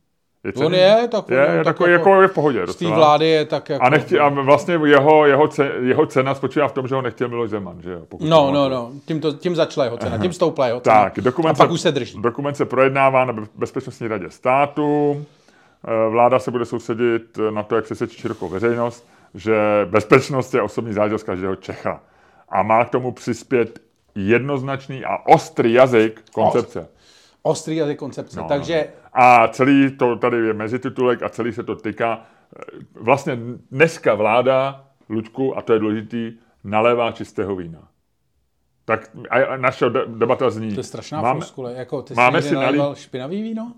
Je On je takový, je, je tak takový, jako jako je v pohodě. Z té vlády je tak jako... A, nechtě, a vlastně jeho, jeho, ce, jeho cena spočívá v tom, že ho nechtěl Miloš Zeman, že jo? No, no, no, tím, to, tím začala jeho cena, tím stoupla jeho cena. Tak, dokument, a pak už se drží. Dokument se projednává na Be- Bezpečnostní radě státu. Eh, Vláda se bude soustředit na to, jak přesvědčit širokou veřejnost, že bezpečnost je osobní záležitost každého Čecha. A má k tomu přispět jednoznačný a ostrý jazyk koncepce. Ostrý jazyk koncepce. No, Takže A celý to tady je mezititulek a celý se to týká. eh, Vlastně dneska vláda, Luďku, a to je důležitý, nalévá čistého vína. Tak a naše de- debata zní. to je strašná máme, floskule. Jako, ty máme jsi si nalít- špinavý víno?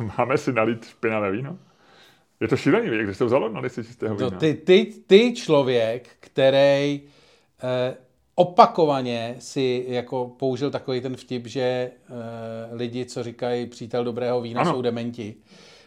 uh, máme si nalít špinavé víno? Je to šílený, jak to vzalo nalít si čistého To vína? ty, ty, ty člověk, který eh, opakovaně si jako použil takový ten vtip, že eh, lidi, co říkají přítel dobrého vína, Ano. jsou dementi,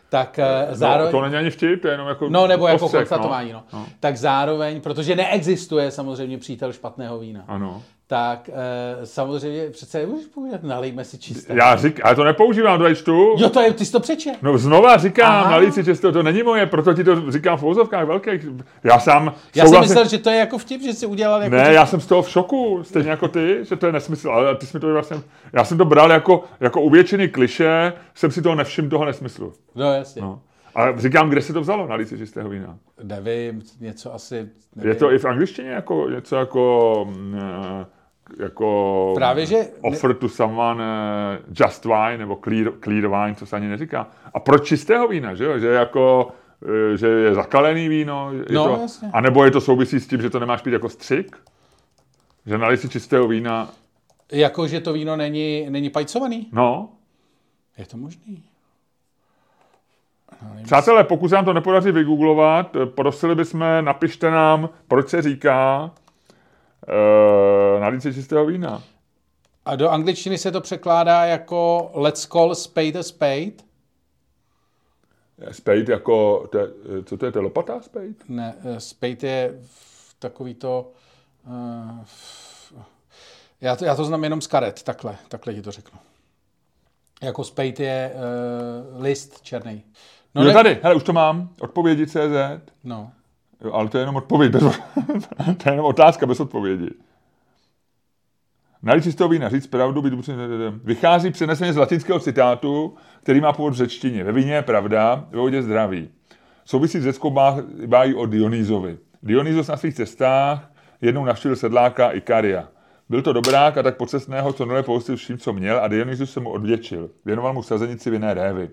tak eh, zároveň... No, to není ani vtip, to je jenom jako No, nebo jako postřeh, konstatování, no. no. Tak zároveň, protože neexistuje samozřejmě přítel špatného vína, Ano. Tak e, samozřejmě přece nemůžeš povídat, nalejme si čisté. Já řík, ale to nepoužívám, to čtu. Jo, to je, ty jsi to přečet. No znova říkám, Aha. nalít si čistou, to není moje, proto ti to říkám v úzovkách velkých. Já sám Já jsem myslel, že to je jako vtip, že jsi udělal jako... Ne, že- já jsem z toho v šoku, stejně jako ty, že to je nesmysl, ale ty jsi mi to vlastně, já jsem to bral jako, jako u většiny kliše, jsem si toho nevšiml, toho nesmyslu. No jasně. No. Ale říkám, kde se to vzalo na líci čistého vína? Nevím, něco asi... Nevím. Je to i v angličtině jako něco jako, mm, eh, jako Právě, že- offer to someone eh, just wine nebo clear, clear wine, co se ani neříká. A proč čistého vína, že jo? Že jako eh, že je zakalený víno, je No, to, jasně. a nebo je to souvisí s tím, že to nemáš pít jako střik? Že na si čistého vína, Jako, že to víno není, není pajcovaný? no, Je to možný. Přátelé, pokud se nám to nepodaří vygooglovat, eh, prosili bychom, napište nám, proč se říká uh, nalíce čistého vína. A do angličtiny se to překládá jako let's call spade a spade. Spade jako, to je, eh, co to je, to je lopata spade? Ne, eh, spade je takový to... Uh, já, to... Já to znám jenom z karet, takhle, takhle ti to řeknu. Jako spade je uh, list černý. No jo, tady, hele, už to mám, odpovědi CZ. No. Jo, ale to je jenom odpověď, bez, to je jenom otázka bez odpovědi. Nalít čistého vína, říct pravdu, být upřímný, vychází přeneseně z latinského citátu, který má původ v řečtině. Ve víně je pravda, ve vodě zdraví. Souvisí s řeckou bá- bájí o Dionýzovi. Dionýzos na svých cestách jednou navštívil sedláka Ikaria. Byl to dobrák a tak pocestného, co nule poustil vším, co měl a Dionýzus se mu odvěčil. Věnoval mu sazenici vinné révy.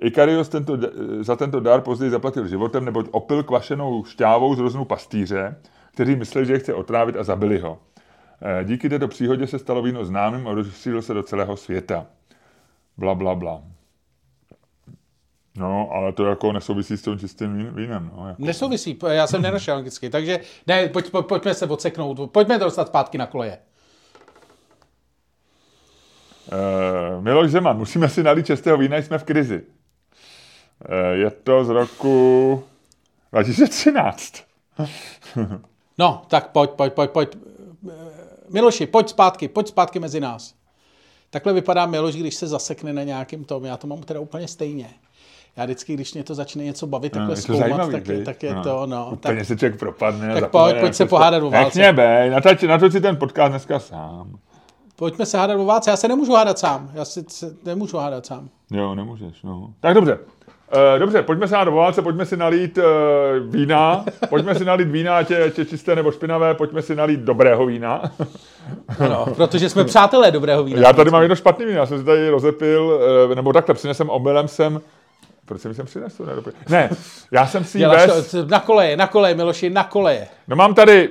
Ikarios tento, za tento dar později zaplatil životem, neboť opil kvašenou šťávou z roznů pastýře, kteří mysleli, že je chce otrávit a zabili ho. Eh, Díky této příhodě se stalo víno známým a rozšířilo se do celého světa. Bla, bla, bla. No, ale to jako nesouvisí s tím čistým vín- vínem. No, jako. Nesouvisí, já jsem nenašel anglicky, takže ne, pojď, pojď, pojďme se odseknout, pojďme to dostat zpátky na koleje. Uh, Miloš Zeman, musíme si nalít čistého vína, jsme v krizi. Uh, je to z roku 2013. No, tak pojď, pojď, pojď, pojď. Eh, Miloši, pojď zpátky, pojď zpátky mezi nás. Takhle vypadá Miloš, když se zasekne na nějakým tom. Já to mám teda úplně stejně. Já vždycky, když mě to začne něco bavit, takhle je to zkoumat, zajímavý, tak, je, tak je to, no. Tak, Úplně se člověk propadne. tak pojď, pojď se pohádat to- o válce. Mě bej, natoč, natoč si ten podcast dneska sám. pojďme se hádat o válce. Já se nemůžu hádat sám. Já si se nemůžu hádat sám. Jo, nemůžeš, no. Tak dobře. Uh, dobře, pojďme se hádat o válce, pojďme si nalít uh, vína, pojďme si nalít vína, ať je, čisté nebo špinavé, pojďme si nalít dobrého vína. Ano, protože jsme přátelé dobrého vína. Já tady mám jedno špatný víno, já jsem si tady rozepil, eh, nebo takhle, přinesem omylem jsem, proč jsem sem přinesl? Ne, ne, já jsem si bez, to, na koleje, na koleje, Miloši, na koleje. no mám tady,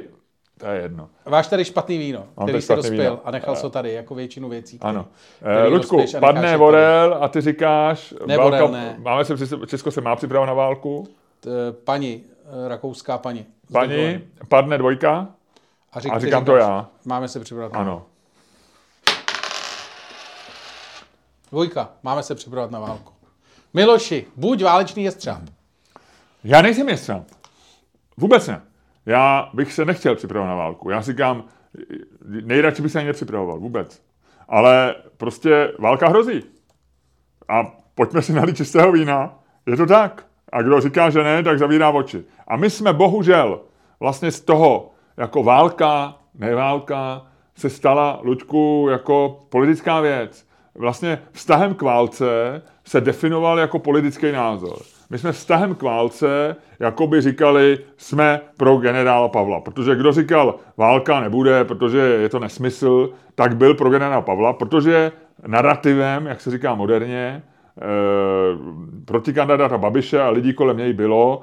to je jedno, Máš tady špatný víno, Mám který jsi rozpil víno. a nechal se tady, jako většinu věcí. který- ano. který Eh, Ludku, padne tady. Vorel a ty říkáš, Ne, Vorel, ne. máme se, Česko se má připravovat na válku, T- Paní, eh, rakouská paní, dovolením. padne dvojka, A, řík, a říkám to já. Máme se připravovat. ano. Dvojka, máme se připravovat na válku. Miloši, buď válečný jestřáb. Já nejsem jestřáb. Vůbec ne. Já bych se nechtěl připravovat na válku. Já říkám, nejradši bych se ani nepřipravoval. Vůbec. Ale prostě válka hrozí. A pojďme si nalít čistého vína. Je to tak. A kdo říká, že ne, tak zavírá oči. A my jsme bohužel vlastně z toho, jako válka, neválka, se stala, Luďku, jako politická věc. Vlastně vztahem k válce se definoval jako politický názor. My jsme vztahem k válce, jako by říkali, jsme pro generála Pavla. Protože kdo říkal, válka nebude, protože je to nesmysl, tak byl pro generála Pavla, protože narrativem, jak se říká moderně, eh, protikandidáta Babiše a lidí kolem něj bylo,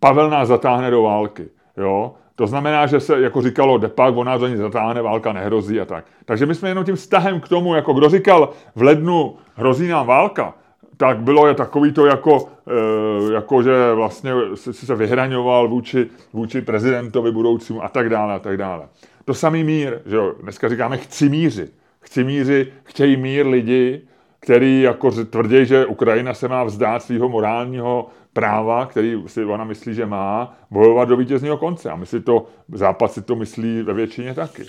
Pavel nás zatáhne do války. Jo? To znamená, že se jako říkalo, depak, on nás ní zatáhne, válka nehrozí a tak. Takže my jsme jenom tím vztahem k tomu, jako kdo říkal v lednu hrozí nám válka, tak bylo je takový to jako, eh, jako že vlastně si se vyhraňoval vůči, vůči prezidentovi budoucímu a tak dále a tak dále. To samý mír, že jo, dneska říkáme chci míři. Chci míři, chtějí mír lidi, který jako tvrdí, že Ukrajina se má vzdát svého morálního práva, který si ona myslí, že má, bojovat do vítězného konce. A my si to, Západ si to myslí ve většině taky.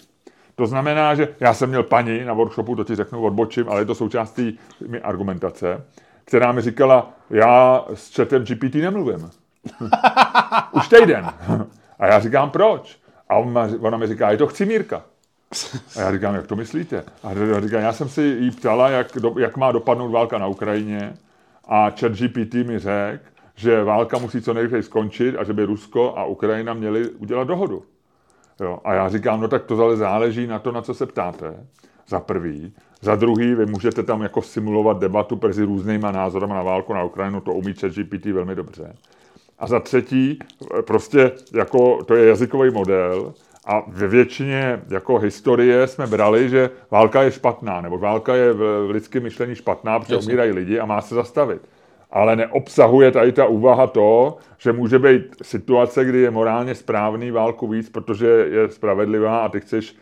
To znamená, že já jsem měl paní na workshopu, to ti řeknu odbočím, ale je to součástí mi argumentace, která mi říkala, já s chatem GPT nemluvím. Už týden. A já říkám, proč? A ona mi říká, je to chci Mírka. A já říkám, jak to myslíte? A já říkám, já jsem si jí ptala, jak, do, jak má dopadnout válka na Ukrajině a chat GPT mi řekl, že válka musí co nejrychleji skončit a že by Rusko a Ukrajina měli udělat dohodu. Jo, a já říkám, no tak to záleží na to, na co se ptáte. Za prvý. Za druhý, vy můžete tam jako simulovat debatu mezi různýma názorama na válku na Ukrajinu, to umí ChatGPT velmi dobře. A za třetí, prostě jako to je jazykový model a ve většině jako historie jsme brali, že válka je špatná, nebo válka je v lidském myšlení špatná, protože Jasně. umírají lidi a má se zastavit. Ale neobsahuje tady ta úvaha to, že může být situace, kdy je morálně správný válku víc, protože je spravedlivá a ty chceš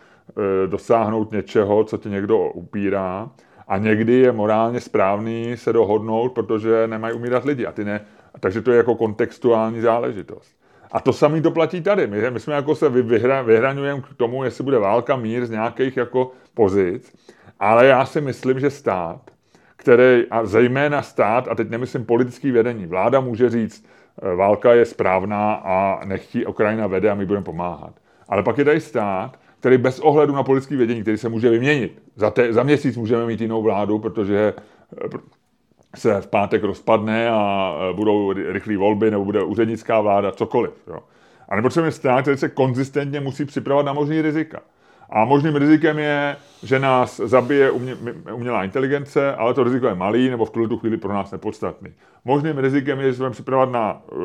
dosáhnout něčeho, co ti někdo upírá. A někdy je morálně správný se dohodnout, protože nemají umírat lidi. A ty ne, takže to je jako kontextuální záležitost. A to samé to platí tady. My, my jsme jako se vyhra, vyhraňujeme k tomu, jestli bude válka, mír z nějakých jako pozic, ale já si myslím, že stát, který, a zejména stát, a teď nemyslím politický vedení, vláda může říct, e, válka je správná a nechtí Ukrajina vede a my budeme pomáhat. Ale pak je tady stát, který bez ohledu na politické vedení, který se může vyměnit. Za, te, za měsíc můžeme mít jinou vládu, protože se v pátek rozpadne a e, budou rychlé volby, nebo bude úřednická vláda, cokoliv. Jo. A nebo třeba stát, který se konzistentně musí připravovat na možný rizika. A možným rizikem je, že nás zabije umě, umělá inteligence, ale to riziko je malý, nebo v tuhle tu chvíli pro nás nepodstatný. Možným rizikem je, že se budeme připravovat na uh,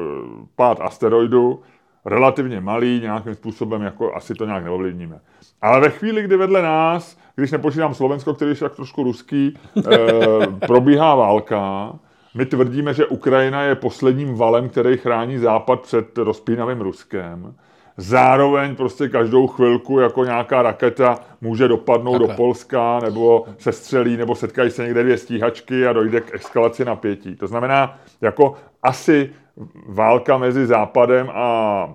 pád asteroidu, relativně malý, nějakým způsobem jako asi to nějak neovlivníme. Ale ve chvíli, kdy vedle nás, když nepočítám Slovensko, který je tak trošku ruský, eh, probíhá válka, my tvrdíme, že Ukrajina je posledním valem, který chrání Západ před rozpínavým Ruskem. Zároveň prostě každou chvilku jako nějaká raketa může dopadnout Takhle. do Polska, nebo se střelí, nebo setkají se někde dvě stíhačky a dojde k eskalaci napětí. To znamená, jako asi válka mezi Západem a,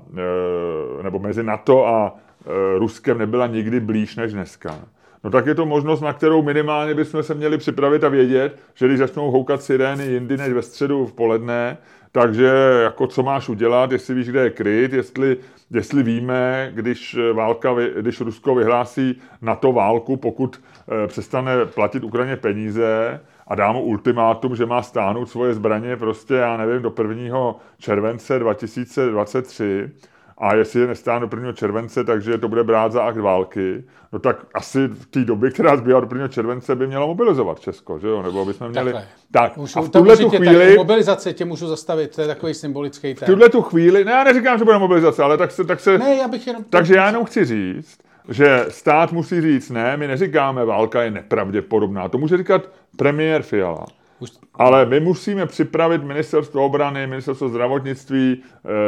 e, nebo mezi NATO a e, Ruskem nebyla nikdy blíž než dneska. No tak je to možnost, na kterou minimálně bychom se měli připravit a vědět, že když začnou houkat sirény jindy než ve středu v poledne, takže jako co máš udělat, jestli víš, kde je kryt, jestli, jestli víme, když, válka, když Rusko vyhlásí na to válku, pokud e, přestane platit Ukrajině peníze, a dá mu ultimátum, že má stáhnout svoje zbraně prostě, já nevím, do 1. července 2023 a jestli je nestáhne do 1. července, takže to bude brát za akt války, no tak asi v té době, která zbývá do 1. července, by měla mobilizovat Česko, že jo? Nebo jsme měli... Takhle. Tak, Můžu, a v tuhle tu chvíli... mobilizace tě můžu zastavit, to je takový symbolický ten. V tuhle tu chvíli, ne, já neříkám, že bude mobilizace, ale tak se... Tak se ne, já bych jenom... Takže já jenom chci říct, že stát musí říct, ne, my neříkáme, válka je nepravděpodobná. To může říkat premiér Fiala. Ale my musíme připravit ministerstvo obrany, ministerstvo zdravotnictví,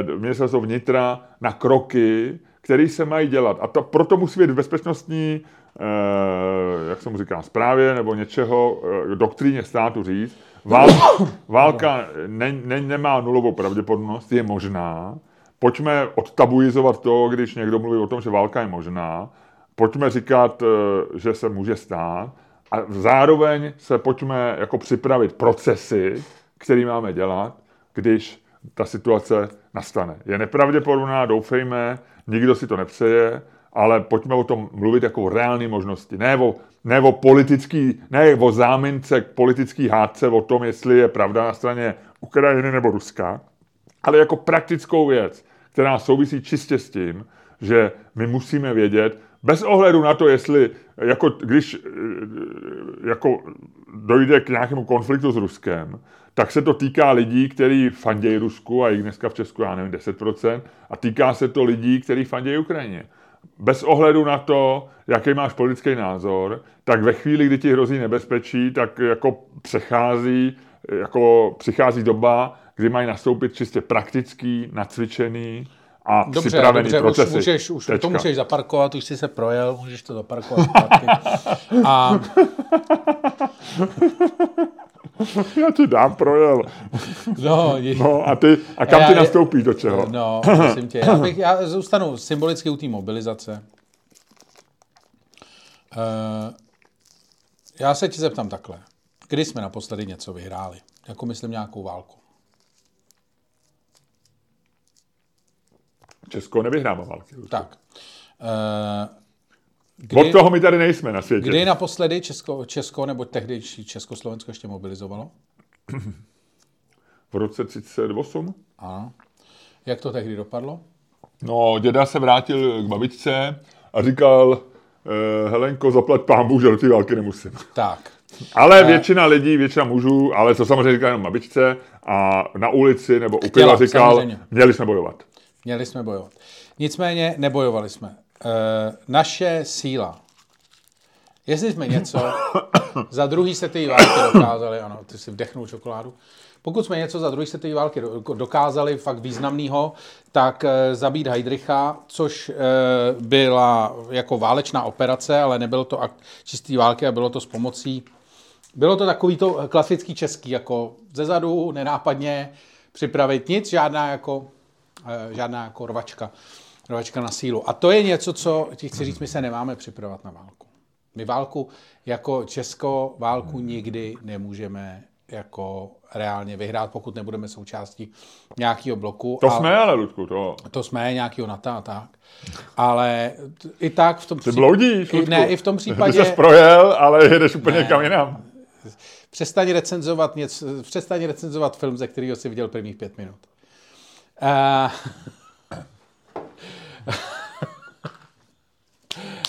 eh, ministerstvo vnitra na kroky, které se mají dělat. A to, proto musí být v bezpečnostní, eh, jak se mu říká, zprávě nebo něčeho, eh, doktríně státu říct, válka, válka ne, ne, nemá nulovou pravděpodobnost, je možná, pojďme odtabuizovat to, když někdo mluví o tom, že válka je možná, pojďme říkat, eh, že se může stát a zároveň se pojďme jako připravit procesy, které máme dělat, když ta situace nastane. Je nepravděpodobná, doufejme, nikdo si to nepřeje, ale pojďme o tom mluvit jako o reální možnosti. Ne o, ne o politický, ne o zámince k politický hádce o tom, jestli je pravda na straně Ukrajiny nebo Ruska, ale jako praktickou věc, která souvisí čistě s tím, že my musíme vědět, bez ohledu na to, jestli, jako, když eh, jako dojde k nějakému konfliktu s Ruskem, tak se to týká lidí, kteří fandějí Rusku, a jich dneska v Česku, já nevím, 10%, a týká se to lidí, kteří fandějí Ukrajině. Bez ohledu na to, jaký máš politický názor, tak ve chvíli, kdy ti hrozí nebezpečí, tak jako přechází, jako přichází doba, kdy mají nastoupit čistě praktický, nacvičený a dobře, připravený dobře, procesy. Už, můžeš, už to můžeš zaparkovat, už jsi se projel, můžeš to zaparkovat zpátky. a... Já ti dám projel. No, no a, ty, a kam já, ty nastoupíš do čeho? No, prosím tě, já, bych, já zůstanu symbolicky u té mobilizace. Uh, já se ti zeptám takhle. Kdy jsme naposledy něco vyhráli? Jako myslím nějakou válku. Česko nevyhrává války. Tak. Uh, Kdy, Od toho my tady nejsme na světě. Kdy naposledy Česko, Česko nebo tehdy Československo ještě mobilizovalo? V roce 38. Ano. Jak to tehdy dopadlo? No, děda se vrátil k babičce a říkal, eh, Helenko, zaplať pámbu, že do té války nemusím. Tak. Ale většina lidí, většina mužů, ale to samozřejmě říkal jenom babičce a na ulici nebo u piva říkal, samozřejmě. měli jsme bojovat. Měli jsme bojovat. Nicméně nebojovali jsme. E, naše síla. Jestli jsme něco za druhý světové války dokázali, ano, ty si vdechnul čokoládu, pokud jsme něco za druhý světové války dokázali fakt významného, tak e, zabít Heidricha, což e, byla jako válečná operace, ale nebylo to akt čistý války a bylo to s pomocí bylo to takový to klasický český, jako zezadu, nenápadně připravit nic, žádná jako, žádná jako rvačka rvačka na sílu. A to je něco, co ti chci říct, my se nemáme připravovat na válku. My válku jako Česko válku nikdy nemůžeme jako reálně vyhrát, pokud nebudeme součástí nějakého bloku. To a, jsme ale, Ludku, to... To jsme nějakého NATO a tak. Ale i tak v tom případě... Ty bloudíš, Ludku. Ne, i v tom případě... Ty jsi projel, ale jedeš úplně ne, kam jinam. Přestaň recenzovat, něco, přestaň recenzovat film, ze kterého si viděl prvních pět minut. Uh,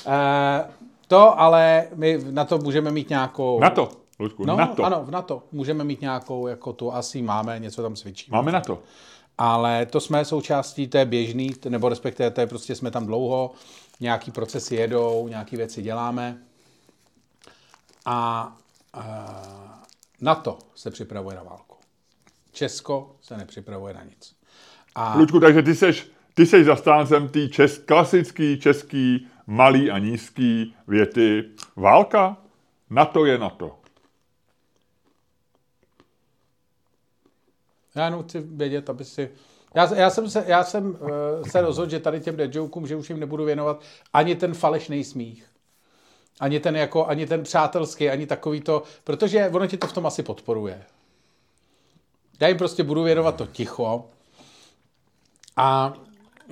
Uh, to ale my na to můžeme mít nějakou... Na to, Ludku, no, na to. Ano, na to. Můžeme mít nějakou, jako tu asi máme, něco tam cvičíme. Máme na to. Ale to jsme součástí té běžný, nebo respektive té prostě jsme tam dlouho, nějaký procesy jedou, nějaké věci děláme. A uh, na to se připravuje na válku. Česko se nepřipravuje na nic. A... Ludku, takže ty seš, ty seš zastáncem té čes, klasický český malý a nízký věty. Válka? Na to je na to. Já jenom chci vědět, aby si... Já, já jsem, se, já jsem uh, se rozhodl, že tady těm deadjokeům, že už jim nebudu věnovat ani ten falešný smích. Ani ten, jako, ani ten přátelský, ani takový to, protože ono ti to v tom asi podporuje. Já jim prostě budu věnovat to ticho. A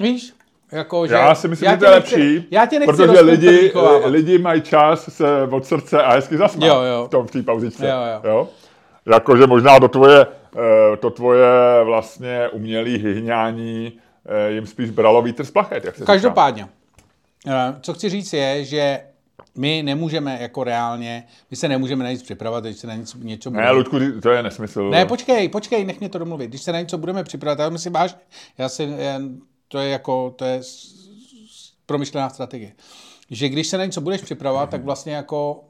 víš, jako, že já si myslím, že to je lepší, já tě nechci protože lidi, lidi mají čas se od srdce a hezky zasmát jo, jo. v tom v té pauzičce. Jo, jo. Jo? Jakože možná do tvoje, eh, to tvoje vlastně umělý hyhňání eh, jim spíš bralo vítr z plachet, jak se Každopádně, říká. Eh, co chci říct je, že my nemůžeme jako reálně, my se nemůžeme na nic připravovat, když se na něco, něco budeme... Ne, Ludku, to je nesmysl. Ne, počkej, počkej, nech mě to domluvit. Když se na něco budeme připravovat, já myslím, vážně, já si, já, to je jako, to je promyšlená strategie. Že když se na něco budeš připravovat, tak vlastně jako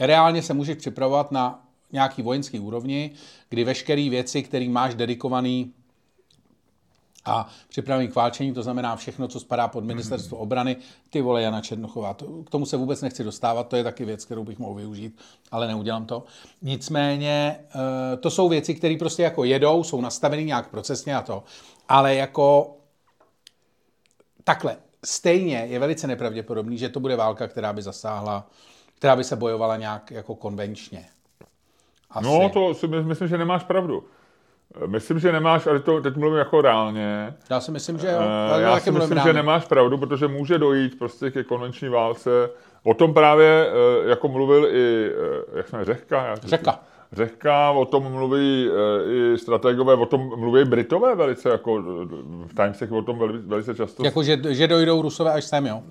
reálně se můžeš připravovat na nějaký vojenský úrovni, kdy veškeré věci, které máš dedikovaný a připravený k válčení, to znamená všechno, co spadá pod ministerstvo obrany, ty vole Jana Černochová. To, k tomu se vůbec nechci dostávat, to je taky věc, kterou bych mohl využít, ale neudělám to. Nicméně, eh, to jsou věci, které prostě jako jedou, jsou nastaveny nějak procesně a to ale jako takhle, stejně je velice nepravděpodobný, že to bude válka, která by zasáhla, která by se bojovala nějak jako konvenčně. Asi. No, to si myslím, že nemáš pravdu. Myslím, že nemáš, ale to teď mluvím jako reálně. Já si myslím, že jo. Já, já si myslím, že nemáš pravdu, protože může dojít prostě ke konvenční válce. O tom právě eh, jako mluvil i, eh, jak jsme Řehka? Řeka. Řehka, o tom mluví i strategové, o tom mluví Britové velice, jako v Timesech o tom velice, velice často. Jako, že, že dojdou Rusové až sem, jo?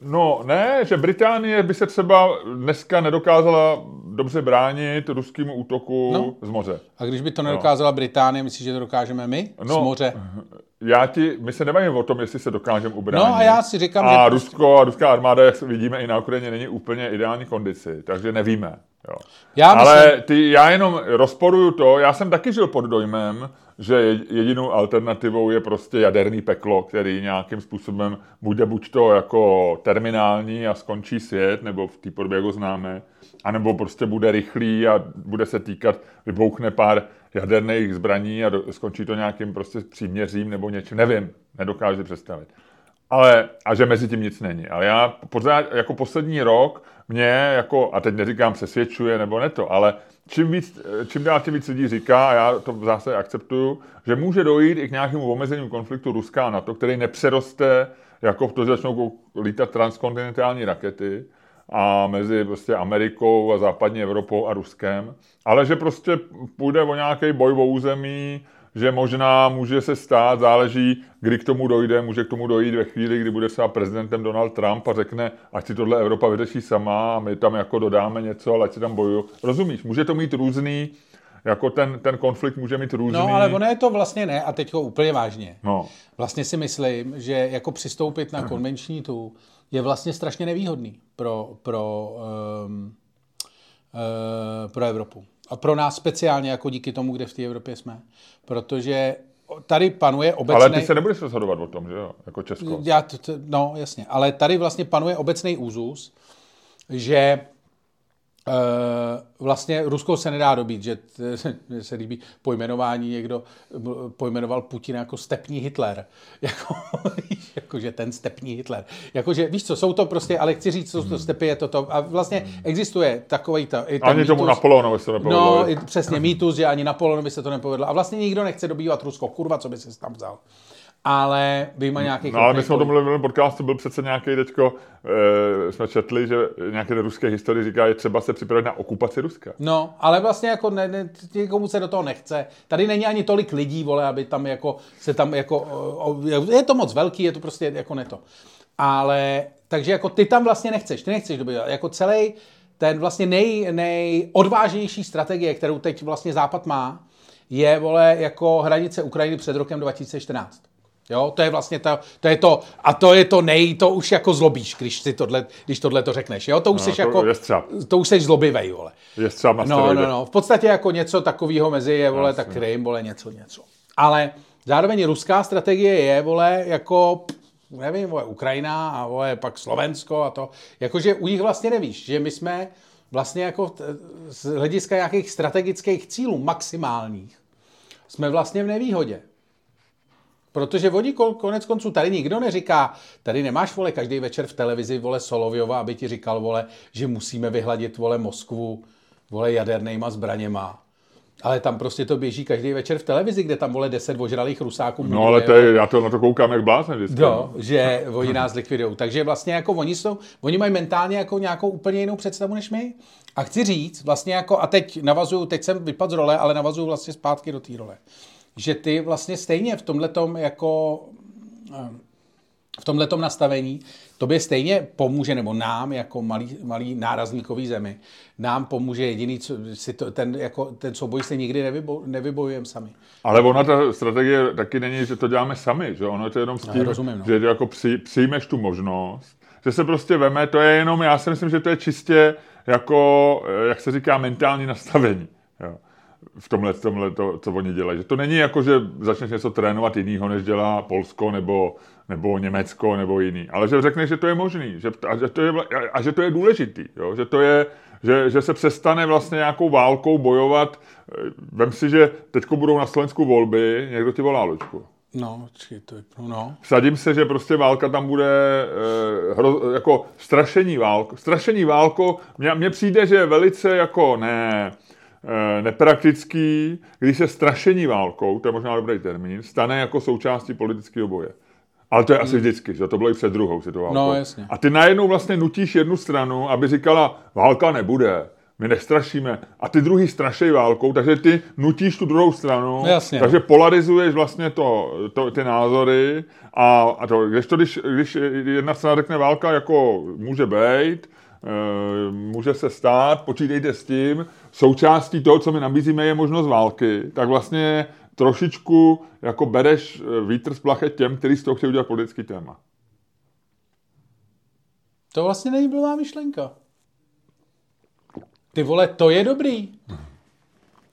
No ne, že Británie by se třeba dneska nedokázala dobře bránit ruskému útoku no. z moře. A když by to nedokázala no. Británie, myslíš, že to dokážeme my no, z moře? Já ti, my se nebavíme o tom, jestli se dokážeme ubránit. No a já si říkám, a že... Rusko a ruská armáda, jak vidíme i na Ukrajině, není úplně ideální kondici, takže nevíme. Jo. Já Ale myslím... ty, já jenom rozporuju to, já jsem taky žil pod dojmem, že jedinou alternativou je prostě jaderný peklo, který nějakým způsobem bude buď to jako terminální a skončí svět, nebo v té podobě, jak ho známe, anebo prostě bude rychlý a bude se týkat, vybouchne pár jaderných zbraní a do, skončí to nějakým prostě příměřím nebo něčím, nevím, nedokážu představit. Ale, a že mezi tím nic není. Ale já pořád, jako poslední rok, mě jako, a teď neříkám přesvědčuje nebo ne to, ale čím, víc, čím dál tím víc lidí říká, a já to v zásadě akceptuju, že může dojít i k nějakému omezení konfliktu Ruska a NATO, který nepřeroste jako v to, že začnou lítat transkontinentální rakety a mezi prostě Amerikou a západní Evropou a Ruskem, ale že prostě půjde o nějaký boj o území, že možná může se stát, záleží, kdy k tomu dojde, může k tomu dojít ve chvíli, kdy bude třeba prezidentem Donald Trump a řekne, ať si tohle Evropa vyřeší sama a my tam jako dodáme něco, ale ať si tam bojují. Rozumíš, může to mít různý, jako ten, ten konflikt může mít různý. No, ale ono je to vlastně ne, a teď ho úplně vážně. No. Vlastně si myslím, že jako přistoupit na konvenční tu je vlastně strašně nevýhodný pro, pro, um, uh, pro Evropu. A pro nás speciálně jako díky tomu, kde v té Evropě jsme. Protože tady panuje obecný... Ale ty se nebudeš rozhodovat o tom, že jo? Jako Česko. Já, t, no, jasně. Ale tady vlastně panuje obecný úzus, že vlastně Rusko se nedá dobít, že se líbí pojmenování, někdo pojmenoval Putina jako stepní Hitler. Jako, jako že ten stepní Hitler. Jakože, víš co, jsou to prostě, ale chci říct, co to stepy je toto. A vlastně existuje takový to. I ten Ani tomu Napoleonovi se to nepovedlo. No, přesně, mýtus, že ani Napoleonovi se to nepovedlo. A vlastně nikdo nechce dobývat Rusko. Kurva, co by si tam vzal ale vyjma nějakých... No, ale my jsme o tom mluvili v podcastu, byl přece nějaký teďko, e, jsme četli, že nějaké ruské historie říká, je třeba se připravit na okupaci Ruska. No, ale vlastně jako ne, ne, někomu se do toho nechce. Tady není ani tolik lidí, vole, aby tam jako se tam jako... O, je to moc velký, je to prostě jako ne to. Ale, takže jako ty tam vlastně nechceš, ty nechceš dobývat. Jako celý ten vlastně nej, nejodvážnější strategie, kterou teď vlastně Západ má, je, vole, jako hranice Ukrajiny před rokem 2014. Jo, to je vlastně to, to je to, a to je to nej, to už jako zlobíš, když, si tohle, když tohle to řekneš, jo, to už No, jsi to jako, to už jsi zlobivej, vole. Je třeba na No, no, no, v podstatě jako něco takového mezi je, vole, Jasně. tak Krym, vole, něco, něco. Ale zároveň ruská strategie je, vole, jako, nevím, vole, Ukrajina a vole, pak Slovensko a to, jakože u nich vlastně nevíš, že my jsme vlastně jako z hlediska nějakých strategických cílů maximálních, jsme vlastně v nevýhodě. Protože oni konec konců tady nikdo neříká, tady nemáš, vole, každý večer v televizi, vole, Soloviova, aby ti říkal, vole, že musíme vyhladit, vole, Moskvu, vole, jadernýma zbraněma. Ale tam prostě to běží každý večer v televizi, kde tam, vole, deset ožralých rusáků. No ale to je, já to na to koukám jak blázen vždycky. Jo, že oni nás likvidují. Takže vlastně jako oni jsou, oni mají mentálně jako nějakou úplně jinou představu než my. A chci říct, vlastně jako, a teď navazuju, teď jsem vypadl z role, ale navazuju vlastně zpátky do té role. Že ty vlastně stejně v tomhletom jako eh, v tomhletom nastavení tobě stejně pomůže, nebo nám jako malý, malý nárazníkový zemi, nám pomůže jediný, co si to, ten, jako, ten souboj si nikdy nevybo, nevybojujeme sami. Ale ona ta strategie taky není, že to děláme sami, že ono je to jenom s tím, rozumím, no. že jako při, přijmeš tu možnost, že se prostě veme, to je jenom, já si myslím, že to je čistě jako, eh, jak se říká, mentální nastavení. V tomhle, v tomhle to, co oni dělají. Že to není jako, že začneš něco trénovat jinýho, než dělá Polsko nebo, nebo Německo nebo jiný. Ale že řekneš, že to je možný že, a, že to je, a že to je důležitý. Jo? Že to je, že, že se přestane vlastně nějakou válkou bojovat. Vem si, že teďko budou na Slovensku volby, někdo ti volá, Lučku. No, či to je, no. Vsadím se, že prostě válka tam bude eh, hro, jako strašení válko. Strašení válko, mně, mně přijde, že je velice jako ne, nepraktický, když se strašení válkou, to je možná dobrý termín, stane jako součástí politického boje. Ale to je asi vždycky, že to bylo i před druhou světovou válkou. No, jasně. A ty najednou vlastně nutíš jednu stranu, aby říkala, válka nebude, my nestrašíme. A ty druhý strašej válkou, takže ty nutíš tu druhou stranu, Jasně, takže polarizuješ vlastně to, to, ty názory a, a to, když, to, když, když jedna strana řekne válka jako může být, eh, může se stát, počítejte s tím, součástí toho, co my nabízíme, je možnost války, tak vlastně trošičku jako bereš eh, vítr z plachet těm, kteří z toho chtějí udělat politický téma. To vlastně není blbá myšlenka. Ty vole, to je dobrý.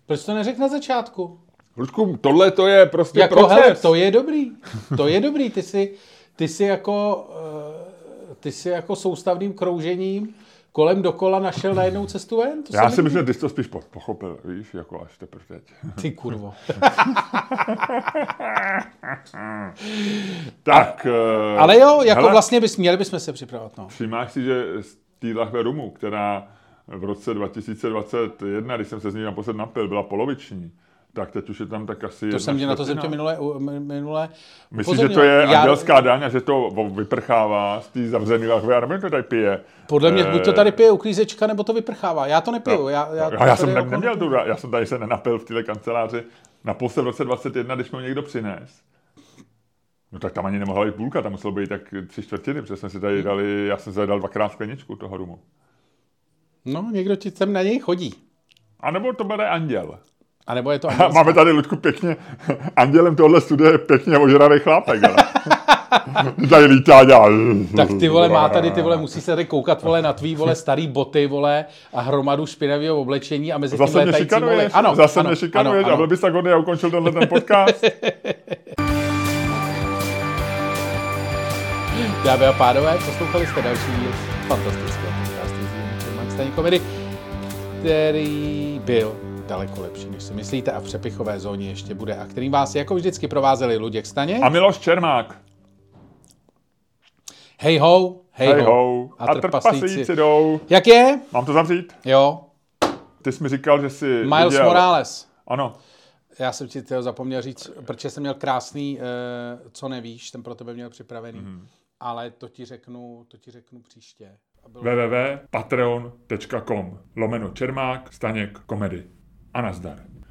Proč to neřekl na začátku? Lučku, tohle to je prostě Jako, proces. hele, to je dobrý. To je dobrý. Ty si, ty si jako, eh, ty si jako soustavným kroužením kolem dokola našel najednou cestu ven? To Já si myslím, že ty jsi to spíš po- pochopil, víš, jako až teprve teď. Ty kurvo. tak, eh, Ale jo, jako hele, vlastně bys, měli bychom se připravovat. No. Všimáš si, že z té lahve rumu, která v roce 2021, když jsem se z ní naposled napil, byla poloviční, tak teď už je tam tak asi To jsem tě na to čtvrtina. minule, minule Myslíš, že to je Já- andělská daň a že to vyprchává z té zavřené lahve, a nebo to tady pije? Podle mě Eh, buď to tady pije uklízečka, nebo to vyprchává. Já to nepiju. Já, já, já, já jsem ne, jako- neměl tu, já jsem tady se nenapil v téhle kanceláři naposled v roce 21, když mi někdo přines. No tak tam ani nemohla být půlka, tam muselo být tak tři čtvrtiny, protože jsme si Hmm. tady dali, já jsem si tady dal dvakrát skleničku toho rumu. No, někdo ti sem na něj chodí. A nebo to bude anděl. A nebo je to andělská. máme tady Ludku pěkně, andělem tohle studie je pěkně ožravý chlápek, ale. tady lítá dělá. Tak ty vole, má tady, ty vole, musí se tady koukat, vole, na tvý, vole, starý boty, vole, a hromadu špinavého oblečení a mezi tím Zase mě létající, vole. šikanuješ, Ano, zase ano, mě šikanuješ ano, a byl ano. bys tak hodný a ukončil tenhle ten podcast. Dámy a pánové, poslouchali jste další díl fantastického podcastu z komedy, který byl daleko lepší, než si myslíte a v přepichové zóně ještě bude a kterým vás jako vždycky provázeli Luděk Staně. A Miloš Čermák. Hej ho, hej, Hej ho. ho. A trpaslíci jdou. Jak je? Mám to zavřít? Jo, Ty jsi mi říkal, že jsi Miles viděl... Morales. Ano. Já jsem ti to zapomněl říct, protože jsem měl krásný, uh, co nevíš, ten pro tebe měl připravený. Mhm. Mm. Ale to ti řeknu, to ti řeknu příště. A bylo... www.patreon.com lomeno Čermák, Staněk, komedy. A nazdar.